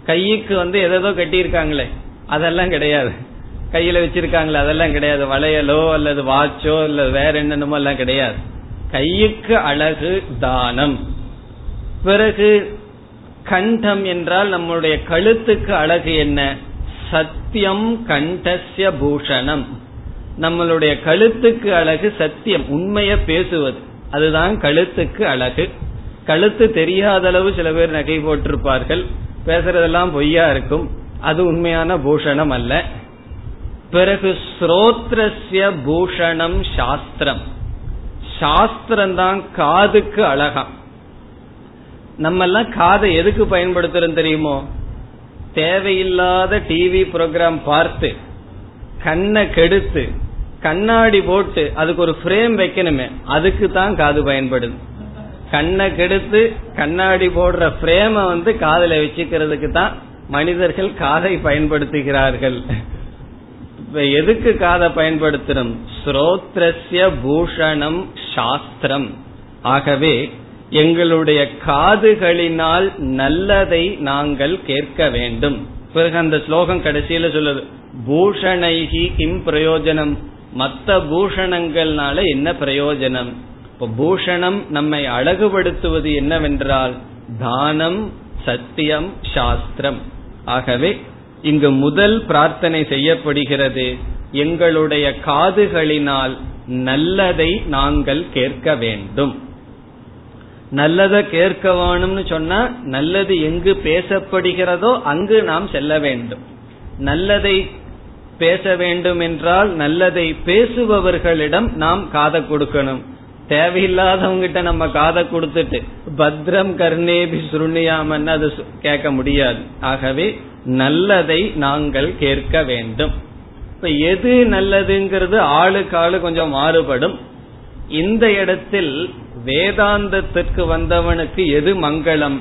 கையுக்கு வந்து எதோ கட்டியிருக்காங்களே அதெல்லாம் கிடையாது. கையில வச்சிருக்காங்களே அதெல்லாம் கிடையாது. வளையலோ அல்லது வாட்சோ அல்லது வேற என்னென்னமோ எல்லாம் கிடையாது. கையுக்கு அழகு தானம். பிறகு கண்டம் என்றால் நம்முடைய கழுத்துக்கு அழகு என்ன? சத்தியம் கண்டஸ்ய பூஷணம். நம்மளுடைய கழுத்துக்கு அழகு சத்தியம் உண்மைய பேசுவது. அதுதான் கழுத்துக்கு அழகு. கழுத்து தெரியாத அளவு சில பேர் நகை போட்டிருப்பார்கள். பேசுறதெல்லாம் பொய்யா இருக்கும். அது உண்மையான பூஷணம் அல்ல. பிறகு ஸ்ரோத்ரஸ்ய பூஷணம் சாஸ்திரம். சாஸ்திரம் தான் காதுக்கு அழகா. நம்ம எல்லாம் காதை எதுக்கு பயன்படுத்துறோம் தெரியுமோ? தேவையில்லாத டிவி ப்ரோக்ராம் பார்த்து கண்ணை கெடுத்து கண்ணாடி போட்டு அதுக்கு ஒரு ஃப்ரேம் வைக்கணுமே அதுக்கு தான் காது பயன்படுது. கண்ணை கெடுத்து கண்ணாடி போடுற ஃப்ரேம வந்து காதல வச்சுக்கிறதுக்கு தான் மனிதர்கள் காதை பயன்படுத்துகிறார்கள். எதுக்கு காதை பயன்படுத்தணும் ஸ்ரோத்ரஸ்ய பூஷணம் சாஸ்திரம். ஆகவே எங்களுடைய காதுகளினால் நல்லதை நாங்கள் கேட்க வேண்டும். பிறகு அந்த ஸ்லோகம் கடைசியில சொல்லுது பூஷணைகி கிம் பிரயோஜனம்? மற்ற பூஷணங்கள்னால என்ன பிரயோஜனம்? இப்போ பூஷணம் நம்மை அழகுபடுத்துவது என்னவென்றால் தானம் சத்தியம் சாஸ்திரம். ஆகவே இங்கு முதல் பிரார்த்தனை செய்யப்படுகிறது எங்களுடைய காதுகளினால் நல்லதை நாங்கள் கேட்க வேண்டும். நல்லதை கேட்க வேணும்னு சொன்னா நல்லது எங்கு பேசப்படுகிறதோ அங்கு நாம் செல்ல வேண்டும். நல்லதை பேச வேண்டும் என்றால் நல்லதை பேசுபவர்களிடம் நாம் காதை கொடுக்கணும். தேவையில்லாதவங்கிட்ட நம்ம காதை கொடுத்துட்டு பத்ரம் கர்ணேபி சுருணியாமன்னு அது கேட்க முடியாது. ஆகவே நல்லதை நாங்கள் கேட்க வேண்டும். இப்ப எது நல்லதுங்கிறது ஆளுக்கு ஆளு கொஞ்சம் மாறுபடும். இந்த இடத்தில் வேதாந்தத்திற்கு வந்தவனுக்கு எது மங்களம்?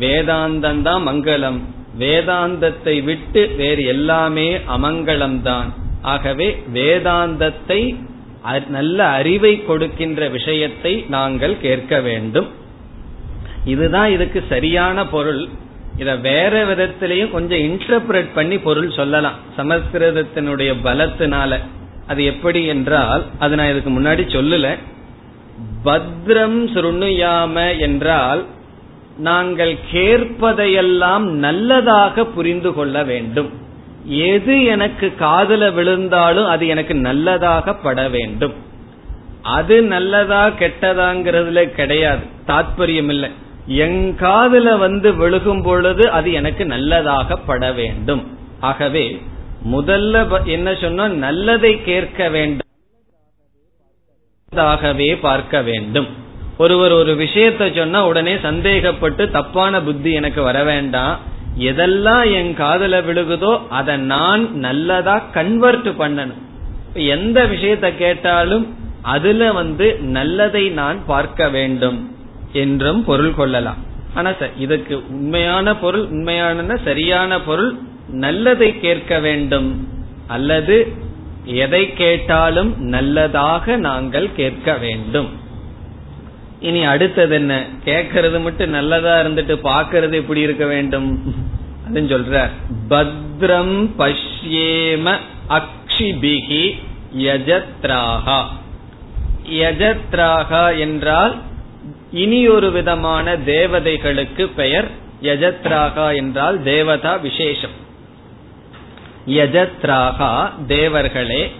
வேதாந்தம் தான் மங்களம். வேதாந்தத்தை விட்டு வேறு எல்லாமே அமங்கலம்தான். ஆகவே வேதாந்தத்தை நல்ல அறிவை கொடுக்கின்ற விஷயத்தை நாங்கள் கேட்க வேண்டும். இதுதான் இதுக்கு சரியான பொருள். இத வேற விதத்திலையும் கொஞ்சம் இன்டர்பிரட் பண்ணி பொருள் சொல்லலாம். சமஸ்கிருதத்தினுடைய பலத்தினால. அது எப்படி என்றால் அது நான் இதுக்கு முன்னாடி சொல்லல. பத்ரம் சுருணுயாம என்றால் நாங்கள் கேட்பதையெல்லாம் நல்லதாக புரிந்து கொள்ள வேண்டும். எது எனக்கு காதல விழுந்தாலும் அது எனக்கு நல்லதாக பட வேண்டும். அது நல்லதா கெட்டதாங்கிறதுல கிடையாது. தாத்பரியம் இல்லை என் காதல வந்து விழுகும் பொழுது அது எனக்கு நல்லதாக பட வேண்டும். ஆகவே முதல்ல என்ன சொன்னோம் நல்லதை கேட்க வேண்டும். பார்க்க வேண்டும். ஒருவர் ஒரு விஷயத்த சொன்னா உடனே சந்தேகப்பட்டு தப்பான புத்தி எனக்கு வர வேண்டாம். எதெல்லாம் என் காதல விழுகுதோ அதை நான் நல்லதா கன்வெர்ட் பண்ணணும். எந்த விஷயத்த கேட்டாலும் அதுல வந்து நல்லதை நான் பார்க்க வேண்டும் என்றும் பொருள் கொள்ளலாம். ஆனா இதுக்கு உண்மையான பொருள் உண்மையான சரியான பொருள் நல்லதை கேட்க வேண்டும். அல்லது எதை கேட்டாலும் நல்லதாக நாங்கள் கேட்க வேண்டும். இனி அடுத்தது என்ன? கேட்கறது மட்டும் நல்லதா இருந்துட்டு பாக்கிறது எப்படி இருக்க வேண்டும்? அப்படின்னு சொல்ற பத்ரம் பஷ்யேம அக்ஷிபிகி யஜத்ராகா. யஜத்ராகா என்றால் இனி ஒரு விதமான தேவதைகளுக்கு பெயர் யஜத்ராகா என்றால் தேவதா விசேஷம். யஜத்ராகா தேவர்களே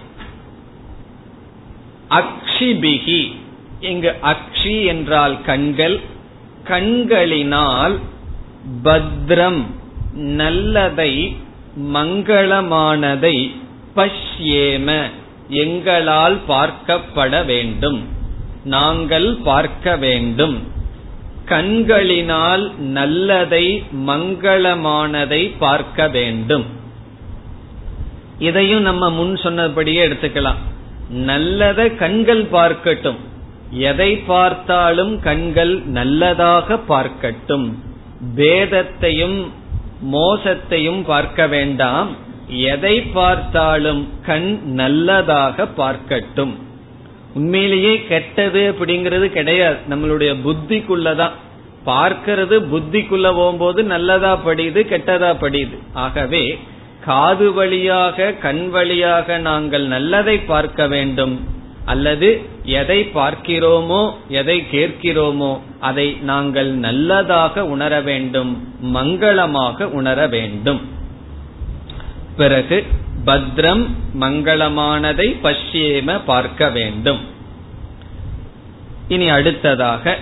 அக்ஷிபிகி இங்கு அக்ஷி என்றால் கண்கள் கண்களினால் பத்ரம் நல்லதை மங்களமானதை பஷ்யேம எங்களால் பார்க்கப்பட வேண்டும். நாங்கள் பார்க்க வேண்டும். கண்களினால் நல்லதை மங்களமானதை பார்க்க வேண்டும். இதையும் நம்ம முன் சொன்னபடியே எடுத்துக்கலாம். நல்லத கண்கள் பார்க்கட்டும். எதை பார்த்தாலும் கண்கள் நல்லதாக பார்க்கட்டும். பேதத்தையும் மோசத்தையும் பார்க்க வேண்டாம். எதை பார்த்தாலும் கண் நல்லதாக பார்க்கட்டும். உண்மையிலேயே கெட்டது அப்படிங்கிறது கிடையாது. நம்மளுடைய புத்திக்குள்ளதான். பார்க்கிறது புத்திக்குள்ள போகும்போது நல்லதா படியுது கெட்டதா படியுது. ஆகவே காது வழியாக கண் வழியாக நாங்கள் நல்லதை பார்க்க வேண்டும். அல்லது எதை பார்க்கிறோமோ எதை கேட்கிறோமோ அதை நாங்கள் நல்லதாக உணர வேண்டும் மங்களமாக உணர வேண்டும். பிறகு பத்ரம் மங்களமானதை பஷ்யேம பார்க்க வேண்டும். இனி அடுத்ததாக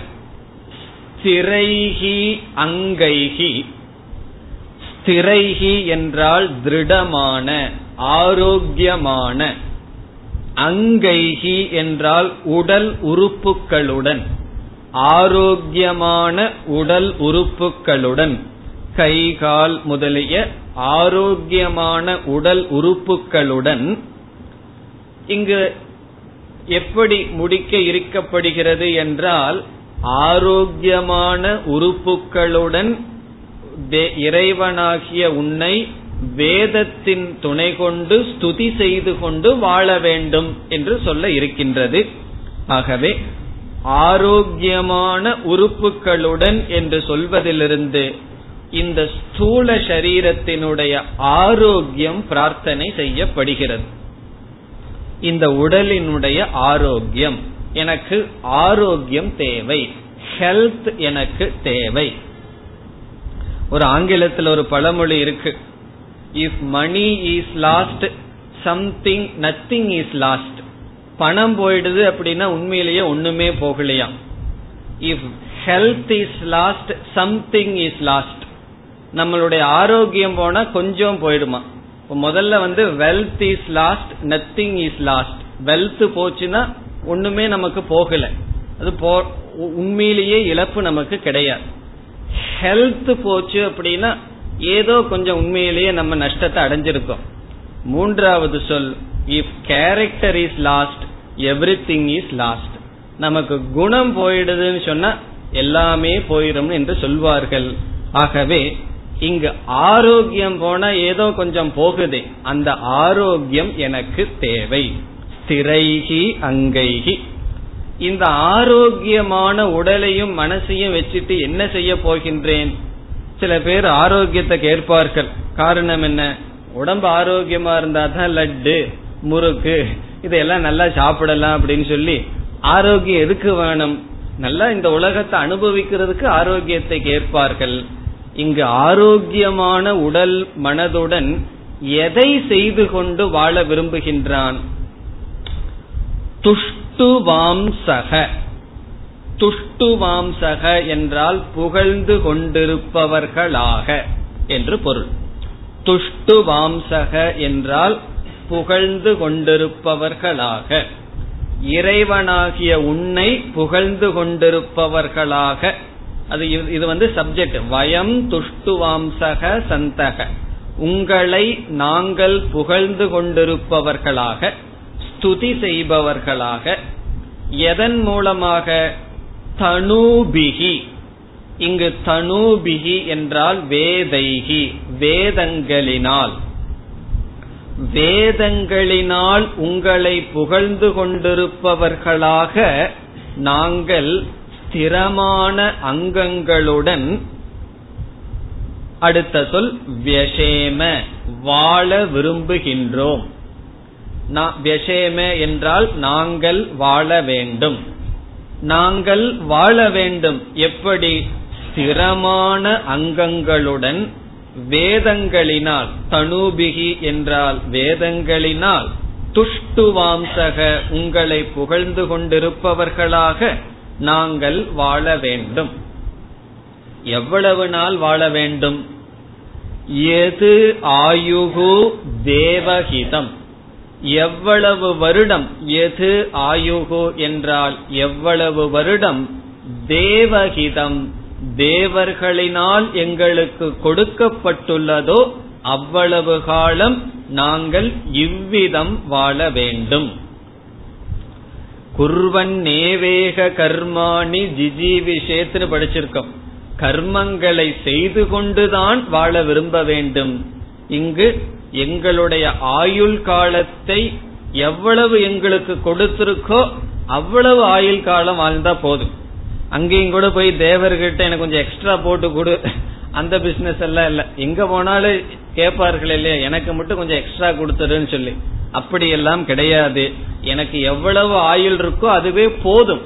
ஸ்திரைகி அங்கைகி ஸ்திரைகி என்றால் திருடமான ஆரோக்கியமான அங்கைகி என்றால் உடல் உறுப்புகளுடன் ஆரோக்கியமான உடல் உறுப்புகளுடன் கை கால் முதலிய ஆரோக்கியமான உடல் உறுப்புகளுடன் இங்கு எப்படி முடிக்க இருக்கப்படுகிறது என்றால் ஆரோக்கியமான உறுப்புகளுடன் இறைவனாகிய உன்னை வேதத்தின் துணை கொண்டு ஸ்துதி செய்து கொண்டு வாழ வேண்டும் என்று சொல்ல இருக்கின்றது. ஆகவே ஆரோக்கியமான உறுப்புகளுடன் என்று சொல்வதிலிருந்து இந்த ஸ்தூல சரீரத்தினுடைய ஆரோக்கியம் பிரார்த்தனை செய்யப்படுகிறது. இந்த உடலினுடைய ஆரோக்கியம் எனக்கு ஆரோக்கியம் தேவை. ஹெல்த் எனக்கு தேவை. ஒரு ஆங்கிலத்தில் ஒரு பழமொழி இருக்கு. If money is lost something nothing is lost பணம் போயிடுது அப்படின்னா உண்மையிலேயே ஒண்ணுமே போகலையாம் if health is lost something is lost நம்மளுடைய ஆரோக்கியம் போனா கொஞ்சம் போயிடுமா? முதல்ல வந்து wealth is lost nothing is lost wealth போச்சுன்னா ஒண்ணுமே நமக்கு போகல. அது போ உண்மையிலேயே இழப்பு நமக்கு கிடையாது. ஹெல்த் போச்சு அப்படின்னா ஏதோ கொஞ்சம் உண்மையிலேயே நம்ம நஷ்டத்தை அடைஞ்சிருக்கோம். மூன்றாவது சொல் if character is lost everything is lost நமக்கு குணம் போயிடுதுன்னு சொன்னா எல்லாமே போயிடும் என்று சொல்வார்கள். ஆகவே இங்கு ஆரோக்கியம் போனா ஏதோ கொஞ்சம் போகுதே அந்த ஆரோக்கியம் எனக்கு தேவை. ஸ்திரைகி அங்கைகி. இந்த ஆரோக்கியமான உடலையும் மனசையும் வச்சுட்டு என்ன செய்ய போகின்றேன்? சில பேர் ஆரோக்கியத்தை கேட்பார்கள். காரணம் என்ன? உடம்பு ஆரோக்கியமா இருந்தா தான் லட்டு முறுக்கு இதெல்லாம் நல்லா சாப்பிடலாம் அப்படின்னு சொல்லி ஆரோக்கியம் எதுக்கு வேணும்? நல்லா இந்த உலகத்தை அனுபவிக்கிறதுக்கு ஆரோக்கியத்தை கேட்பார்கள். இங்கு ஆரோக்கியமான உடல் மனதுடன் எதை செய்து கொண்டு வாழ விரும்புகின்றான்? துஷ்டுவாம்சக. துஷ்டுவாம்சக என்றால் புகழ்ந்து கொண்டிருப்பவர்களாக என்று பொருள். துஷ்டுவாம்சக என்றால் புகழ்ந்து கொண்டிருப்பவர்களாக. இறைவனாகிய உன்னை புகழ்ந்து கொண்டிருப்பவர்களாக. அது இது வந்து சப்ஜெக்ட் வயம் துஷ்டுவாம்சக சந்தக. உங்களை நாங்கள் புகழ்ந்து கொண்டிருப்பவர்களாக ஸ்துதி செய்பவர்களாக. எதன் மூலமாக? தனுபிகி இங்கு தனுபிகி என்றால் வேதைகி வேதங்களினால். வேதங்களினால் உங்களை புகழ்ந்து கொண்டிருப்பவர்களாக நாங்கள் ஸ்திரமான அங்கங்களுடன் அடுத்த சொல் வியசேம வாழ விரும்புகின்றோம். வியசேம என்றால் நாங்கள் வாழ வேண்டும். நாங்கள் வாழ வேண்டும். எப்படி? ஸ்திரமான அங்கங்களுடன் வேதங்களினால் தனுபிகி என்றால் வேதங்களினால் துஷ்டுவாம்சக உங்களை புகழ்ந்து கொண்டிருப்பவர்களாக நாங்கள் வாழ வேண்டும். எவ்வளவு நாள் வாழ வேண்டும்? எது ஆயுகு தேவஹிதம் எவ்வளவு வருடம் எது ஆயுகு என்றால் எவ்வளவு வருடம் தேவஹிதம் தேவர்களினால் எங்களுக்கு கொடுக்கப்பட்டுள்ளதோ அவ்வளவு காலம் நாங்கள் இவ்விதம் வாழ வேண்டும். குர்வன் நேவேக கர்மாணி ஜிஜீவிஷேத்னு படிச்சிருக்கோம். கர்மங்களை செய்து கொண்டுதான் வாழ விரும்ப வேண்டும். இங்கு எங்களுடைய ஆயுள் காலத்தை எவ்வளவு எங்களுக்கு கொடுத்திருக்கோ அவ்வளவு ஆயுள் காலம் வாழ்ந்தா போதும். அங்கேயும் கூட போய் தேவர்கிட்ட எனக்கு கொஞ்சம் எக்ஸ்ட்ரா போட்டு கொடு. அந்த பிசினஸ் எல்லாம் இல்ல. எங்க போனாலும் கேட்பார்கள் இல்லையா? எனக்கு மட்டும் கொஞ்சம் எக்ஸ்ட்ரா கொடுத்துருன்னு சொல்லி. அப்படி எல்லாம் கிடையாது. எனக்கு எவ்வளவு ஆயுள் இருக்கோ அதுவே போதும்.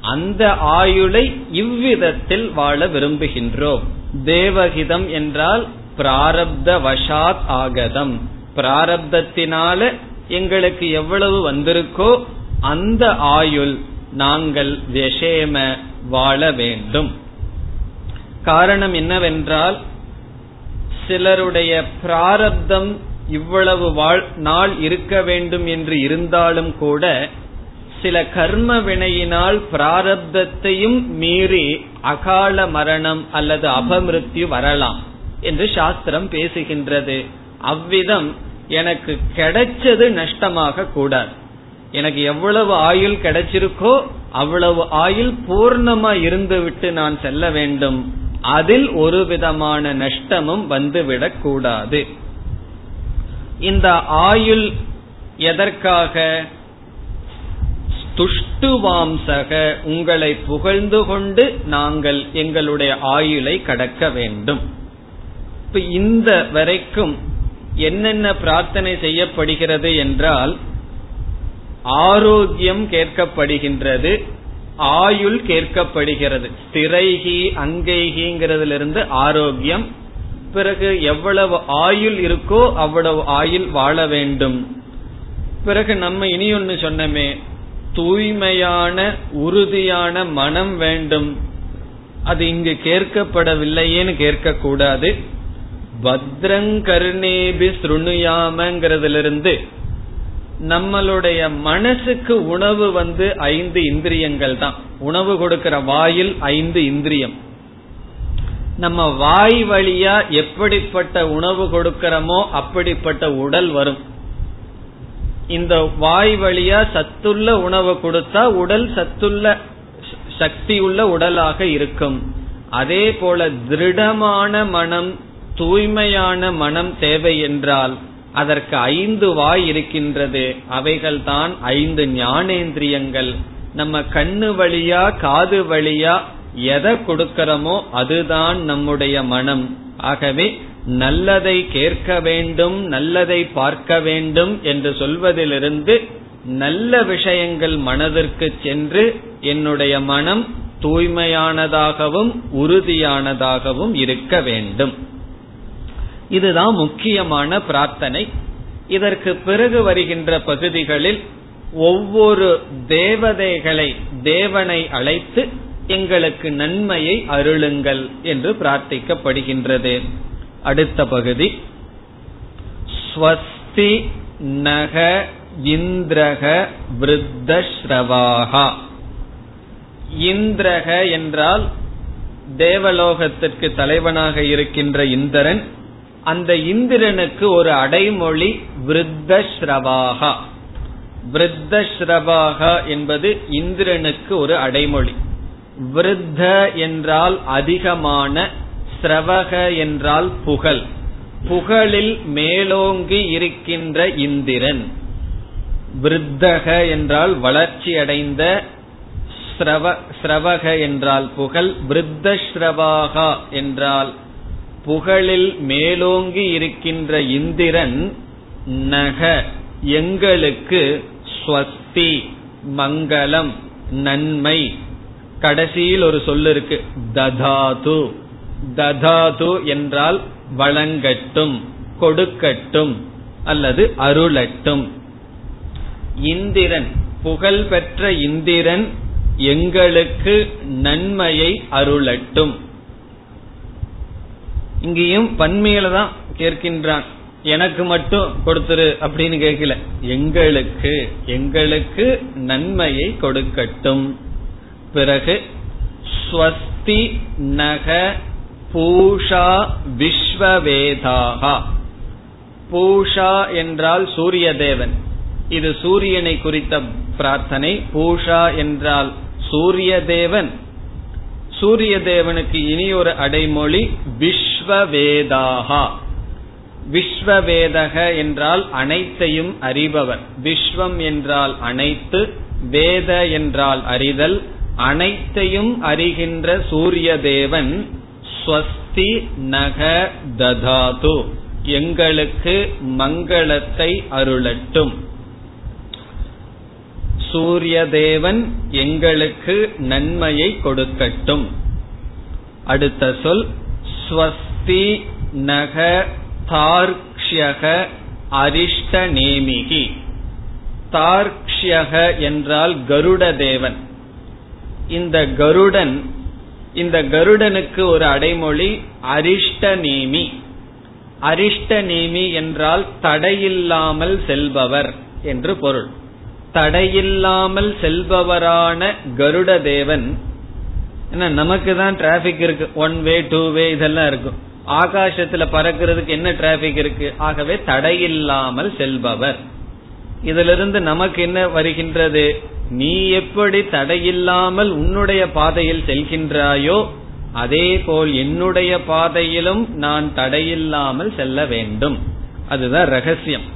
அந்த ஆயுளை இவ்விதத்தில் வாழ விரும்புகின்றோம். தேவகிதம் என்றால் பிராரப்த வசாத் ஆகதம். பிராரப்தத்தினால எங்களுக்கு எவ்வளவு வந்திருக்கோ அந்த ஆயுள் நாங்கள் விஷேம வாழ வேண்டும். காரணம் என்னவென்றால் சிலருடைய பிராரப்தம் இவ்வளவு நாள் இருக்க வேண்டும் என்று இருந்தாலும் கூட சில கர்ம வினையினால் பிராரப்தத்தையும் மீறி அகால மரணம் அல்லது அபமிருத்யு வரலாம். என்று சாஸ்திரம் பேசுகின்றது. அவ்விதம் எனக்கு கிடைச்சது நஷ்டமாக கூடாது. எனக்கு எவ்வளவு ஆயுள் கிடைச்சிருக்கோ அவ்வளவு ஆயுள் பூர்ணமா இருந்துவிட்டு நான் செல்ல வேண்டும். அதில் ஒரு விதமான நஷ்டமும் வந்துவிடக் கூடாது. இந்த ஆயுள் எதற்காக? துஷ்டுவாம்சக உங்களை புகழ்ந்து கொண்டு நாங்கள் எங்களுடைய ஆயுளை கடக்க வேண்டும். இப்ப இந்த வரைக்கும் என்னென்ன பிரார்த்தனை செய்யப்படுகிறது என்றால் ஆரோக்கியம் கேட்கப்படுகின்றது ஆயுள் கேட்கப்படுகிறது. திரைகி அங்கைகிங்கிறதுல ஆரோக்கியம் பிறகு எவ்வளவு ஆயுள் இருக்கோ அவ்வளவு ஆயுள் வாழ வேண்டும். பிறகு நம்ம இனி ஒன்னு சொன்னமே தூய்மையான உறுதியான மனம் வேண்டும். அது இங்கு கேட்கப்படவில்லையேன்னு கேட்கக்கூடாது. கூடாது பத்ரங்கருணேபி சுருணுயாமங்கிறதுலிருந்து நம்மளுடைய மனசுக்கு உணவு வந்து ஐந்து இந்திரியங்கள் தான். உணவு கொடுக்கிற வாயில் ஐந்து இந்திரியம். நம்ம வாய் வழியா எப்படிப்பட்ட உணவு கொடுக்கிறோமோ அப்படிப்பட்ட உடல் வரும். இந்த வாய் வழியா சத்துள்ள உணவு கொடுத்தா உடல் சத்துள்ள சக்தி உள்ள உடலாக இருக்கும். அதே போல திருடமான மனம் தூய்மையான மனம் தேவை என்றால் அதற்கு ஐந்து வாய் இருக்கின்றது. அவைகள் தான் ஐந்து ஞானேந்திரியங்கள். நம்ம கண்ணு வழியா காது வழியா எதை கொடுக்கிறோமோ அதுதான் நம்முடைய மனம். ஆகவே நல்லதை கேட்க வேண்டும் நல்லதை பார்க்க வேண்டும் என்று சொல்வதிலிருந்து நல்ல விஷயங்கள் மனதிற்கு சென்று என்னுடைய மனம் தூய்மையானதாகவும் உறுதியானதாகவும் இருக்க வேண்டும். இதுதான் முக்கியமான பிரார்த்தனை. இதற்கு பிறகு வருகின்ற பகுதிகளில் ஒவ்வொரு தேவதைகளை தேவனை அழைத்து எங்களுக்கு நன்மையை அருளுங்கள் என்று பிரார்த்திக்கப்படுகின்றது. அடுத்த பகுதி. ஸ்வஸ்தி நக இந்திரக விருத்தஸ்ரவாகா. இந்திரக என்றால் தேவலோகத்திற்கு தலைவனாக இருக்கின்ற இந்திரன் அந்த இந்திரனுக்கு ஒரு அடைமொழி விருத்தஸ்ரவாகா. விருத்தஸ்ரவாகா என்பது இந்திரனுக்கு ஒரு அடைமொழி. விருத்த என்றால் அதிகமான ஸ்ரவக என்றால் புகழ். புகழில் மேலோங்கி இருக்கின்ற இந்திரன். விருத்தக என்றால் வளர்ச்சி அடைந்த ஸ்ரவக என்றால் புகழ். விருத்தஸ்ரவாகா என்றால் புகழில் மேலோங்கி இருக்கின்ற இந்திரன் நக எங்களுக்கு ஸ்வஸ்தி மங்களம் நன்மை. கடைசியில் ஒரு சொல்லு இருக்கு ததாது. ததாது என்றால் வழங்கட்டும் கொடுக்கட்டும் அல்லது அருளட்டும். இந்திரன் புகழ் பெற்ற இந்திரன் எங்களுக்கு நன்மையை அருளட்டும். இங்கேயும் பன்மையில தான் கேட்கின்றான். எனக்கு மட்டும் கொடுத்துரு அப்படின்னு கேட்கல. எங்களுக்கு எங்களுக்கு நன்மையை கொடுக்கட்டும். பிறகு ஸ்வஸ்தி நக பூஷா விஸ்வவேதாகா. பூஷா என்றால் சூரிய தேவன் இது சூரியனை குறித்த பிரார்த்தனை. பூஷா என்றால் சூரிய தேவன் சூரிய தேவனுக்கு இனி ஒரு அடைமொழி விஸ்வவேதாகா. விஸ்வவேதக என்றால் அனைத்தையும் அறிபவர் விஸ்வம் என்றால் அனைத்து வேத என்றால் அறிதல் அனைத்தையும் அறிகின்ற சூரிய தேவன் ஸ்வஸ்தி நக ததாது. எங்களுக்கு மங்களத்தை அருளட்டும். சூரிய தேவன் எங்களுக்கு நன்மையை கொடுக்கட்டும். அடுத்த சொல் ஸ்வஸ்தி நக தார்க்ஷ்யக அரிஷ்ட நேமிகி. என்றால் கருட தேவன். இந்த கருடன் இந்த கருடனுக்கு ஒரு அடைமொழி அரிஷ்ட நேமி. அரிஷ்ட நேமி என்றால் தடையில்லாமல் செல்பவர் என்று பொருள். தடையில்லாமல் செல்பவரான கருட தேவன் நமக்கு தான் டிராபிக் இருக்கு. ஒன் வே டூ வே இதெல்லாம் இருக்கும். ஆகாசத்துல பறக்கிறதுக்கு என்ன டிராபிக் இருக்கு? ஆகவே தடையில்லாமல் செல்பவர். இதிலிருந்து நமக்கு என்ன வருகின்றது? நீ எப்படி தடையில்லாமல் உன்னுடைய பாதையில் செல்கின்றாயோ அதே போல் என்னுடைய பாதையிலும் நான் தடையில்லாமல் செல்ல வேண்டும். அதுதான் ரகசியம்.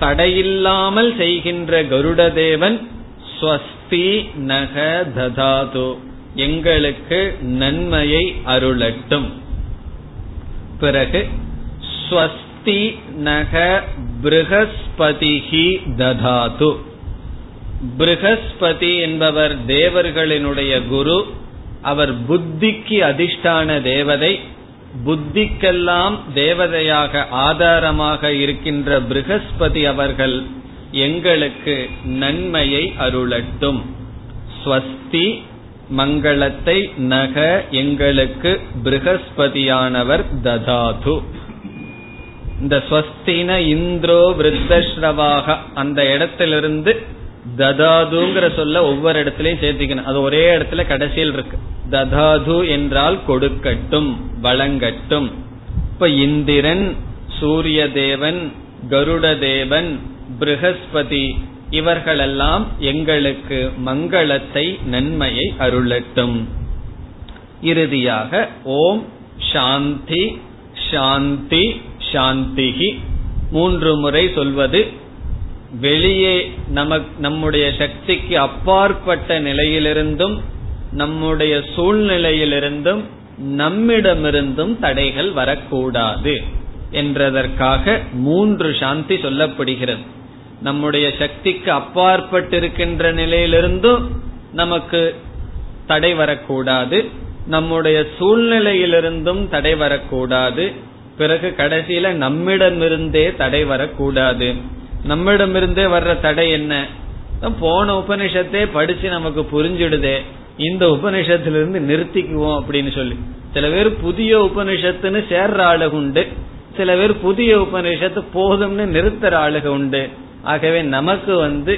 தடையில்லாமல் செய்கின்ற கருடதேவன் ஸ்வஸ்தி நக ததாது. எங்களுக்கு நன்மையை அருளட்டும். பிறகு ஸ்வஸ்தி நக பிருகஸ்பதிஹி ததாது. பிருகஸ்பதி என்பவர் தேவர்களினுடைய குரு அவர் புத்திக்கு அதிஷ்டான தேவதை புத்திக்கெல்லாம் தேவதையாக ஆதாரமாக இருக்கின்ற பிருகஸ்பதி அவர்கள் எங்களுக்கு நன்மையை அருளட்டும். ஸ்வஸ்தி மங்களத்தை நக எங்களுக்கு பிருகஸ்பதியானவர் ததாது. இந்த ஸ்வஸ்தின இந்திரோ விருத்தஸ்ரவாக அந்த இடத்திலிருந்து ததாதுங்கிற சொல்ல ஒவ்வொரு இடத்துலயும் சேர்த்துக்கணும். அது ஒரே இடத்துல கடைசியில் இருக்கு. ததாது என்றால் கொடுக்கட்டும் வழங்கட்டும். இப்ப இந்திரன் சூரிய தேவன் கருட தேவன் பிருகஸ்பதி இவர்களெல்லாம் எங்களுக்கு மங்களத்தை நன்மையை அருளட்டும். இறுதியாக ஓம் சாந்தி சாந்தி சாந்திகி. மூன்று முறை சொல்வது வெளியே நமக் நம்முடைய சக்திக்கு அப்பாற்பட்ட நிலையிலிருந்தும் நம்முடைய சூழ்நிலையிலிருந்தும் நம்மிடமிருந்தும் தடைகள் வரக்கூடாது. என்றதற்காக மூன்று சாந்தி சொல்லப்படுகிறது. நம்முடைய சக்திக்கு அப்பாற்பட்டிருக்கின்ற நிலையிலிருந்தும் நமக்கு தடை வரக்கூடாது. நம்முடைய சூழ்நிலையிலிருந்தும் தடை வரக்கூடாது. பிறகு கடைசியில நம்மிடமிருந்தே தடை வரக்கூடாது. நம்மிடமிருந்தே வர்ற தடை என்ன? போன உபனிஷத்தே படிச்சு நமக்கு புரிஞ்சிடுதே. இந்த உபனிஷத்திலிருந்து நிறுத்திக்குவோம் அப்படின்னு சொல்லி. சில பேர் புதிய உபனிஷத்துன்னு சேர்ற ஆளுக உண்டு. சில பேர் புதிய உபனிஷத்து போதும்னு நிறுத்துற ஆளுக உண்டு. ஆகவே நமக்கு வந்து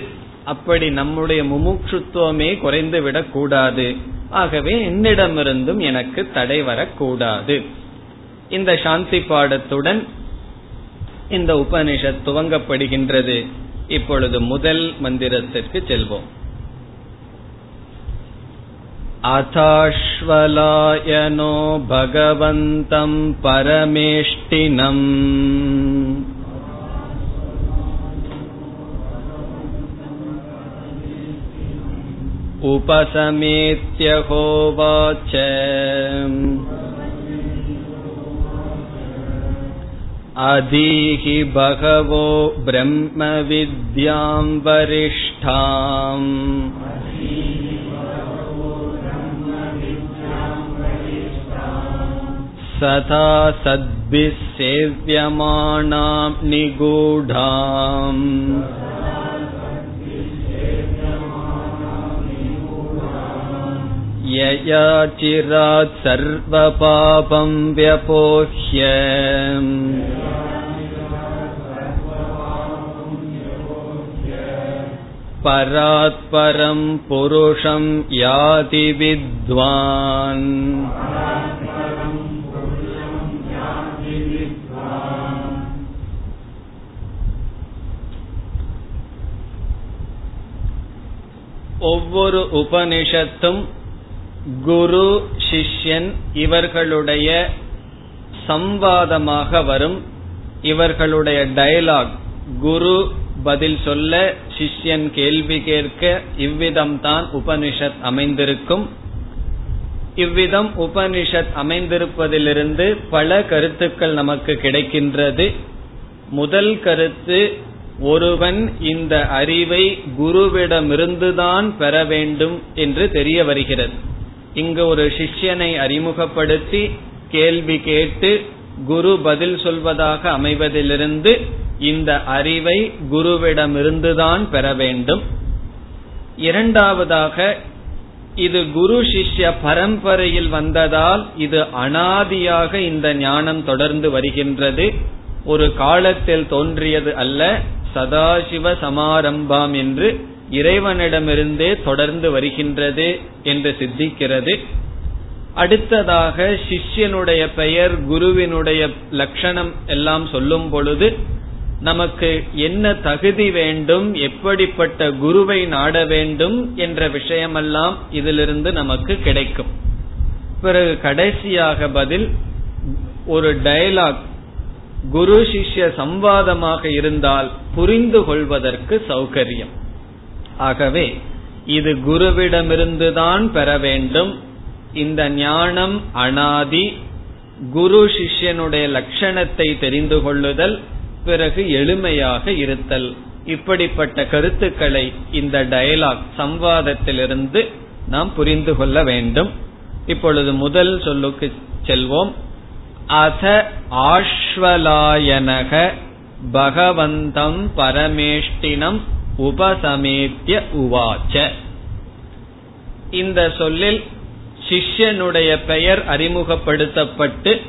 அப்படி நம்முடைய முமுட்சுத்துவமே குறைந்து விடக் கூடாது ஆகவே என்னிடமிருந்தும் எனக்கு தடை வரக்கூடாது இந்த சாந்தி பாடத்துடன் இந்த உபனிஷத் துவங்கப்படுகின்றது இப்பொழுது முதல் மந்திரத்திற்கு செல்வோம் अथाश्वलायनो भगवन्तम् परमेष्टिनम् उपसमेत्य होवाच अधीहि बहवो ब्रह्मविद्यां वरिष्ठाम् सदा सद्भिः सेव्यमाणां निगूढाम् यया चिरात् सर्वपापं व्यपोह्य परात्परं पुरुषं याति विद्वान् ஒவ்வொரு உபனிஷத்தும் குரு சிஷ்யன் இவர்களுடைய சம்வாதமாக வரும். இவர்களுடைய டயலாக் குரு பதில் சொல்ல சிஷ்யன் கேள்வி கேட்க இவ்விதம்தான் உபனிஷத் அமைந்திருக்கும். இவ்விதம் உபனிஷத் அமைந்திருப்பதிலிருந்து பல கருத்துக்கள் நமக்கு கிடைக்கின்றது. முதல் கருத்து ஒருவன் இந்த அறிவை குருவிடமிருந்துதான் பெற வேண்டும் என்று தெரிய வருகிறது. இங்கு ஒரு சிஷ்யனை அறிமுகப்படுத்தி கேள்வி கேட்டு குரு பதில் சொல்வதாக அமைவதிலிருந்து இந்த அறிவை குருவிடமிருந்துதான் பெற வேண்டும். இரண்டாவதாக இது குரு சிஷ்ய பரம்பரையில் வந்ததால் இது அனாதியாக இந்த ஞானம் தொடர்ந்து வருகின்றது. ஒரு காலத்தில் தோன்றியது அல்ல சதாசிவ சமாரம்பாம் என்று இறைவனிடமிருந்தே தொடர்ந்து வருகின்றது என்று சித்திக்கிறது. அடுத்ததாக சிஷ்யனுடைய பெயர் குருவினுடைய லட்சணம் எல்லாம் சொல்லும் பொழுது நமக்கு என்ன தகுதி வேண்டும் எப்படிப்பட்ட குருவை நாட வேண்டும் என்ற விஷயமெல்லாம் இதிலிருந்து நமக்கு கிடைக்கும். பிறகு கடைசியாக பதில் ஒரு டயலாக் குரு சிஷ்ய சம்வாதமாக இருந்தால் புரிந்து கொள்வதற்கு சௌகரியம். ஆகவே இது குருவிடமிருந்துதான் பெற வேண்டும். இந்த ஞானம் அனாதி குரு சிஷ்யனுடைய லட்சணத்தை தெரிந்து கொள்ளுதல் பிறகு எளிமையாக இருத்தல். இப்படிப்பட்ட கருத்துக்களை இந்த டயலாக் சம்வாதத்திலிருந்து நாம் புரிந்து கொள்ள வேண்டும். இப்பொழுது முதல் சொல்லுக்கு செல்வோம். அத ஆஸ்வலாயனக பகவந்தம் பரமேஷ்டினம் உபசமேத்திய உவாச்ச. இந்த சொல்லில் சிஷ்யனுடைய பெயர் அறிமுகப்படுத்தப்பட்டு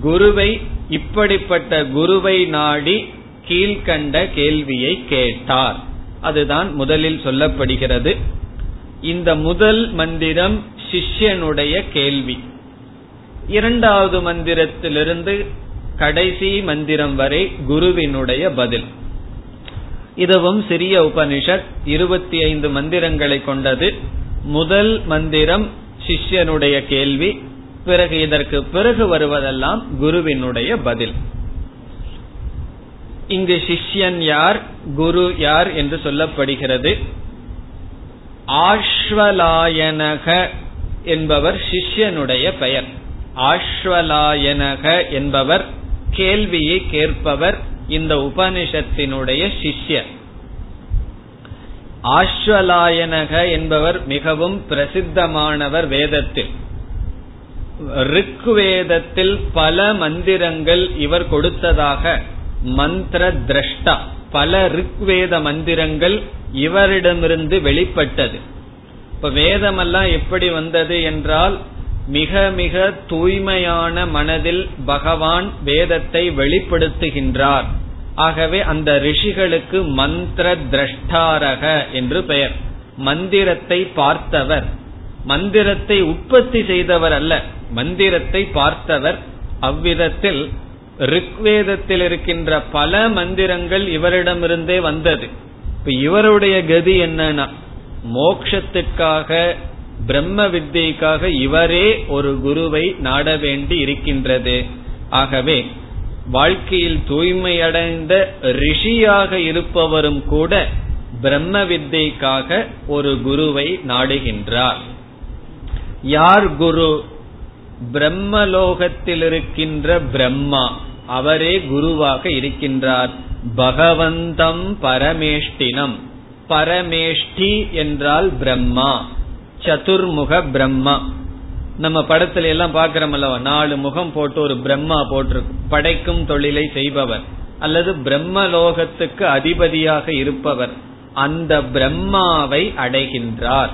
குருவை இப்படிப்பட்ட குருவை நாடி கீழ்கண்ட கேள்வியை கேட்டார். அதுதான் முதலில் சொல்லப்படுகிறது. இந்த முதல் மந்திரம் சிஷ்யனுடைய கேள்வி. இரண்டாவது மந்திரத்திலிருந்து கடைசி மந்திரம் வரை குருவினுடைய பதில். இதுவும் சிறிய உபனிஷத். இருபத்தி ஐந்து மந்திரங்களை கொண்டது. முதல் மந்திரம் சிஷ்யனுடைய கேள்வி. பிறகு இதற்கு பிறகு வருவதெல்லாம் குருவினுடைய பதில். இங்கு சிஷ்யன் யார் குரு யார் என்று சொல்லப்படுகிறது. ஆஷ்வலாயனக என்பவர் சிஷ்யனுடைய பெயர். ஆஷ்வலாயனக என்பவர் கேள்வியை கேட்பவர் இந்த உபனிஷத்தினுடைய சிஷ்யர் ஆஸ்வலாயனக என்பவர் மிகவும் பிரசித்தமானவர் வேதத்தில். ரிக்வேதத்தில் பல மந்திரங்கள் இவர் கொடுத்ததாக. மந்திர திரஷ்டா. பல ரிக்வேத மந்திரங்கள் இவரிடமிருந்து வெளிப்பட்டது. இப்ப வேதமெல்லாம் எப்படி வந்தது என்றால் மிக மிக தூய்மையான மனதில் பகவான் வேதத்தை வெளிப்படுத்துகின்றார். ஆகவே அந்த ரிஷிகளுக்கு மந்திர திரஷ்டாரக என்று பெயர். மந்திரத்தை பார்த்தவர். மந்திரத்தை உற்பத்தி செய்தவர் அல்ல. மந்திரத்தை பார்த்தவர். அவ்விதத்தில் ரிக்வேதத்தில் இருக்கின்ற பல மந்திரங்கள் இவரிடமிருந்தே வந்தது. இப்ப இவருடைய கதி என்னன்னா மோக்ஷத்துக்காக பிரம்ம வித்தியைக்காக இவரே ஒரு குருவை நாட வேண்டி இருக்கின்றது. ஆகவே வாழ்க்கையில் தூய்மையடைந்த ரிஷியாக இருப்பவரும் கூட பிரம்ம வித்தைக்காக ஒரு குருவை நாடுகின்றார். யார் குரு? பிரம்மலோகத்தில் இருக்கின்ற பிரம்மா. அவரே குருவாக இருக்கின்றார். பகவந்தம் பரமேஷ்டினம். பரமேஷ்டி என்றால் பிரம்மா. சதுர்முக பிரம்மா. நம்ம படத்துல எல்லாம் பாக்கிறோம்ல நாலு முகம் போட்டு ஒரு பிரம்மா போட்டிருக்கு படைக்கும் தொழிலை செய்பவர். அல்லது பிரம்ம லோகத்துக்கு அதிபதியாக இருப்பவர். அந்த பிரம்மாவை அடைகின்றார்.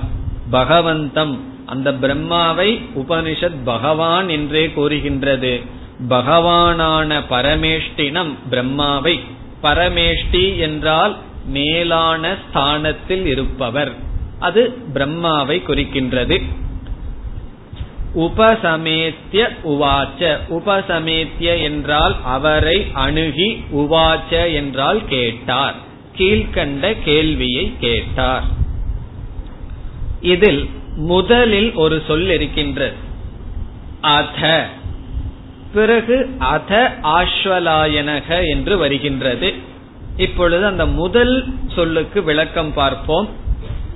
பகவந்தம். அந்த பிரம்மாவை உபனிஷத் பகவான் என்றே கூறுகின்றது. பகவானான பரமேஷ்டினம் பிரம்மாவை. பரமேஷ்டி என்றால் மேலான ஸ்தானத்தில் இருப்பவர். அது பிரம்மாவை குறிக்கின்றது. உபசமேத்திய உவாச்ச. உபசமேத்திய என்றால் அவரை அணுகி உவாச்ச என்றால் கேட்டார். கீழ்கண்ட கேள்வியை கேட்டார். இதில் முதலில் ஒரு சொல் இருக்கின்றது. அத. பிறகு அத ஆஸ்வலாயனக என்று வருகின்றது. இப்பொழுது அந்த முதல் சொல்லுக்கு விளக்கம் பார்ப்போம்.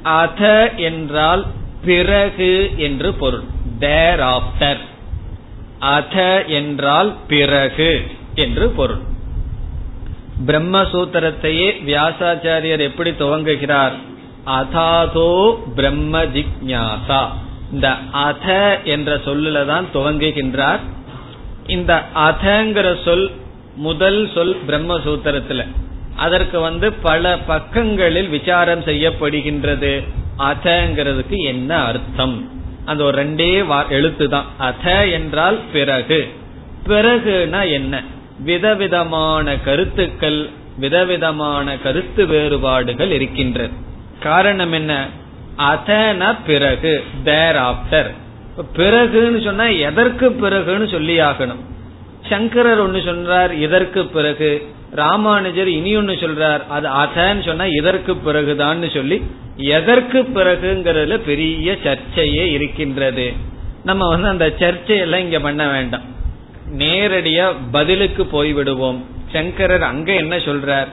அத என்றால் பிறகு என்று பொருள். தேர் ஆப்டர் அத என்றால் பிறகு என்று பொருள். பிரம்மசூத்திரத்தையே வியாசாச்சாரியர் எப்படி துவங்குகிறார்? அதாதோ பிரம்ம ஜிக்யாசா இந்த அத என்ற சொல்லுல தான் துவங்குகின்றார். இந்த அதங்கிற சொல் முதல் சொல் பிரம்மசூத்திரத்துல. அதற்கு வந்து பல பக்கங்களில் விசாரம் செய்யப்படுகின்றது. அதங்கிறதுக்கு என்ன அர்த்தம்? அந்த ஒரு ரெண்டே எழுத்து தான் அத என்றால் பிறகு. பிறகுனா என்ன? விதவிதமான கருத்துக்கள் விதவிதமான கருத்து வேறுபாடுகள் இருக்கின்றது. காரணம் என்ன? அதன பிறகு தேர் ஆப்டர் பிறகுன்னு சொன்னா எதற்கு பிறகுன்னு சொல்லி ஆகணும் சங்கரர் ஒன்னு சொல்றார் இதற்கு பிறகு. ராமானுஜர் இனி ஒன்னு சொல்றார் அது அதன்னு சொன்னா இதற்கு பிறகுதான்னு சொல்லி எதற்கு பிறகுங்கிறதுல பெரிய சர்ச்சையே இருக்கின்றது. நம்ம வந்து அந்த சர்ச்சையெல்லாம் இங்க பண்ண வேண்டாம். நேரடியா பதிலுக்கு போய்விடுவோம். சங்கரர் அங்க என்ன சொல்றார்?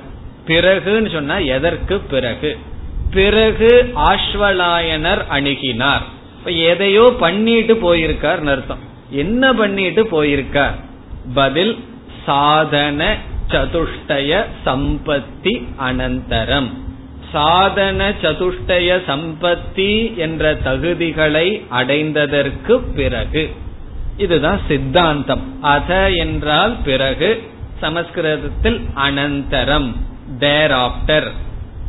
பிறகுன்னு சொன்னா எதற்கு பிறகு? பிறகு ஆஸ்வலாயனர் அணுகினார். எதையோ பண்ணிட்டு போயிருக்கார் அர்த்தம். என்ன பண்ணிட்டு போயிருக்கார்? பதில் சாதன சதுஷ்டய சம்பத்தி அனந்தரம். சாதன சதுஷ்டய சம்பத்தி என்ற தகுதிகளை அடைந்ததற்கு பிறகு இதுதான் சித்தாந்தம். அத என்றால் பிறகு சமஸ்கிருதத்தில் அனந்தரம் தேர் ஆப்டர்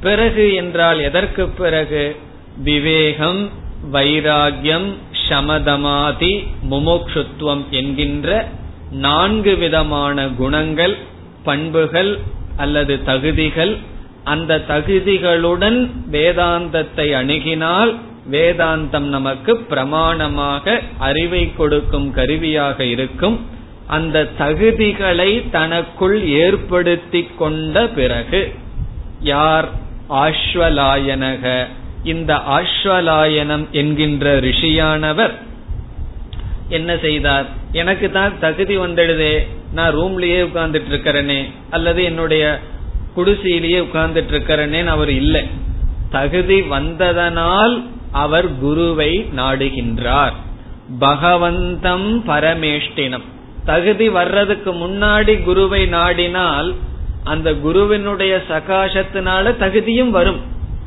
பிறகு என்றால் எதற்கு பிறகு? விவேகம் வைராகியம் சமதமாதி முமோக்ஷுத்துவம் என்கின்ற நான்கு விதமான குணங்கள் பண்புகள் அல்லது தகுதிகள். அந்த தகுதிகளுடன் வேதாந்தத்தை அணுகினால் வேதாந்தம் நமக்கு பிரமாணமாக அறிவை கொடுக்கும் கருவியாக இருக்கும். அந்த தகுதிகளை தனக்குள் ஏற்படுத்தி கொண்ட பிறகு யார் ஆஸ்வலாயனக? இந்த ஆஸ்வலாயனம் என்கின்ற ரிஷியானவர் என்ன செய்தார்? எனக்கு தான் தகுதி வந்துடுதே நான் ரூம்லயே உட்கார்ந்துட்டு இருக்கிறேனே அல்லது என்னுடைய குடிசையிலேயே உட்கார்ந்துட்டு இருக்கிறேனே அவர் இல்லை. தகுதி வந்ததனால் அவர் குருவை நாடுகின்றார். பகவந்தம் பரமேஷ்டினம். தகுதி வர்றதுக்கு முன்னாடி குருவை நாடினால் அந்த குருவினுடைய சகாசத்தினால தகுதியும் வரும்.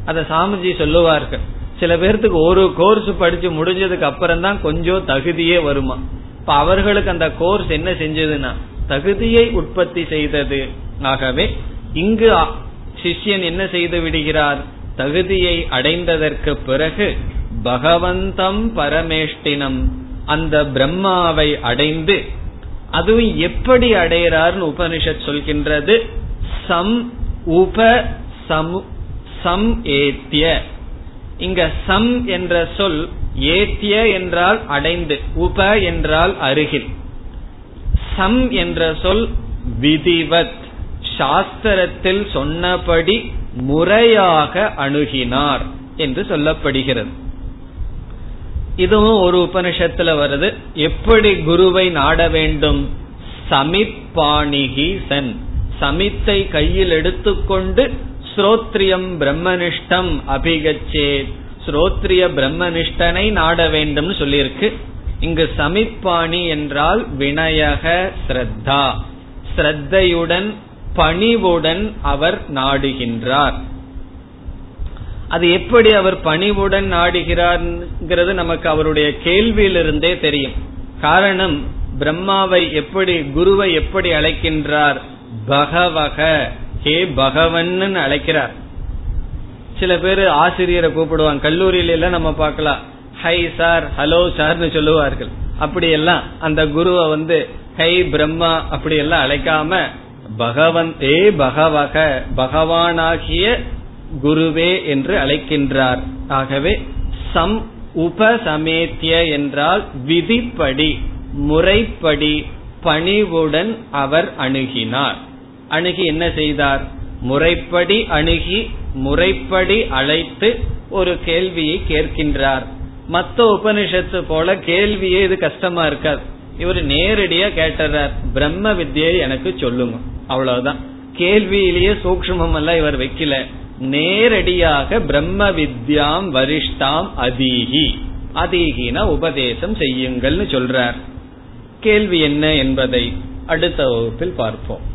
அத சாமிஜி சொல்லுவார்கள். சில பேர்த்துக்கு ஒரு கோர்ஸ் படிச்சு முடிஞ்சதுக்கு அப்புறம் தான் கொஞ்சம் தகுதியே வருமா? இப்ப அவர்களுக்கு அந்த கோர்ஸ் என்ன செஞ்சதுன்னா தகுதியை உற்பத்தி செய்தது. ஆகவே இங்கு சிஷ்யன் என்ன செய்து விடுகிறார்? தகுதியை அடைந்ததற்கு பிறகு பகவந்தம் பரமேஷ்டினம் அந்த பிரம்மாவை அடைந்து அதுவும் எப்படி அடையிறார்னு உபனிஷத் சொல்கின்றது சம் உப சம் சம் ஏத்திய. இங்க சம் என்ற சொல் ஏத்திய என்றால் அடைந்து உப என்றால் அருகில். சம் என்ற சொல் விதிவத் சாஸ்திரத்தில் சொன்னபடி முறையாக அணுகினார் என்று சொல்லப்படுகிறது. இதுவும் ஒரு உபனிஷத்துல வருது. எப்படி குருவை நாட வேண்டும்? சமிப்பாணிகி சன் சமித்தை கையில் எடுத்துக்கொண்டு ஸ்ரோத்ரியம் பிரம்மனிஷ்டம் அபிகச்சே ஸ்ரோத்ரிய பிரம்மனிஷ்டனை நாட வேண்டும் சொல்லியிருக்கு. இங்கு சமிப்பாணி என்றால் வினயக ஸ்ரத்தா. ஸ்ரத்தையுடன் பணிவுடன் அவர் நாடுகின்றார். அது எப்படி அவர் பணிவுடன் நாடுகிறார்ங்கிறது நமக்கு அவருடைய கேள்வியிலிருந்தே தெரியும். காரணம் பிரம்மாவை எப்படி குருவை எப்படி அழைக்கின்றார்? பகவக. ஹே பகவன் அழைக்கிறார். சில பேர் ஆசிரியரை கூப்பிடுவாங்க. கல்லூரியில எல்லாம் நம்ம பார்க்கலாம். ஹை சார் ஹலோ சார்னு சொல்லுவார்கள். அப்படி எல்லாம் அந்த குருவை வந்து ஹை பிரம்மா அப்படி எல்லாம் அழைக்காம பகவன் ஏ பகவக பகவானாகிய குருவே என்று அழைக்கின்றார். ஆகவே சம் உபசமேத்திய என்றால் விதிப்படி முறைப்படி பணிவுடன் அவர் அணுகினார். அணுகி என்ன செய்தார்? முறைப்படி அணுகி முறைப்படி அழைத்து ஒரு கேள்வியை கேட்கின்றார். மத்த உபனிஷத்து போல கேள்வியே இது கஷ்டமா இருக்காது. இவர் நேரடியா கேட்டுறார். பிரம்ம வித்யை எனக்கு சொல்லுங்க. அவ்வளவுதான். கேள்வியிலேயே சூக்மம் எல்லாம் இவர் வைக்கல. நேரடியாக பிரம்ம வித்யாம் வரிஷ்டாம் அதீகி. அதீகின உபதேசம் செய்யுங்கள்னு சொல்றார். கேள்வி என்ன என்பதை அடுத்த வகுப்பில் பார்ப்போம்.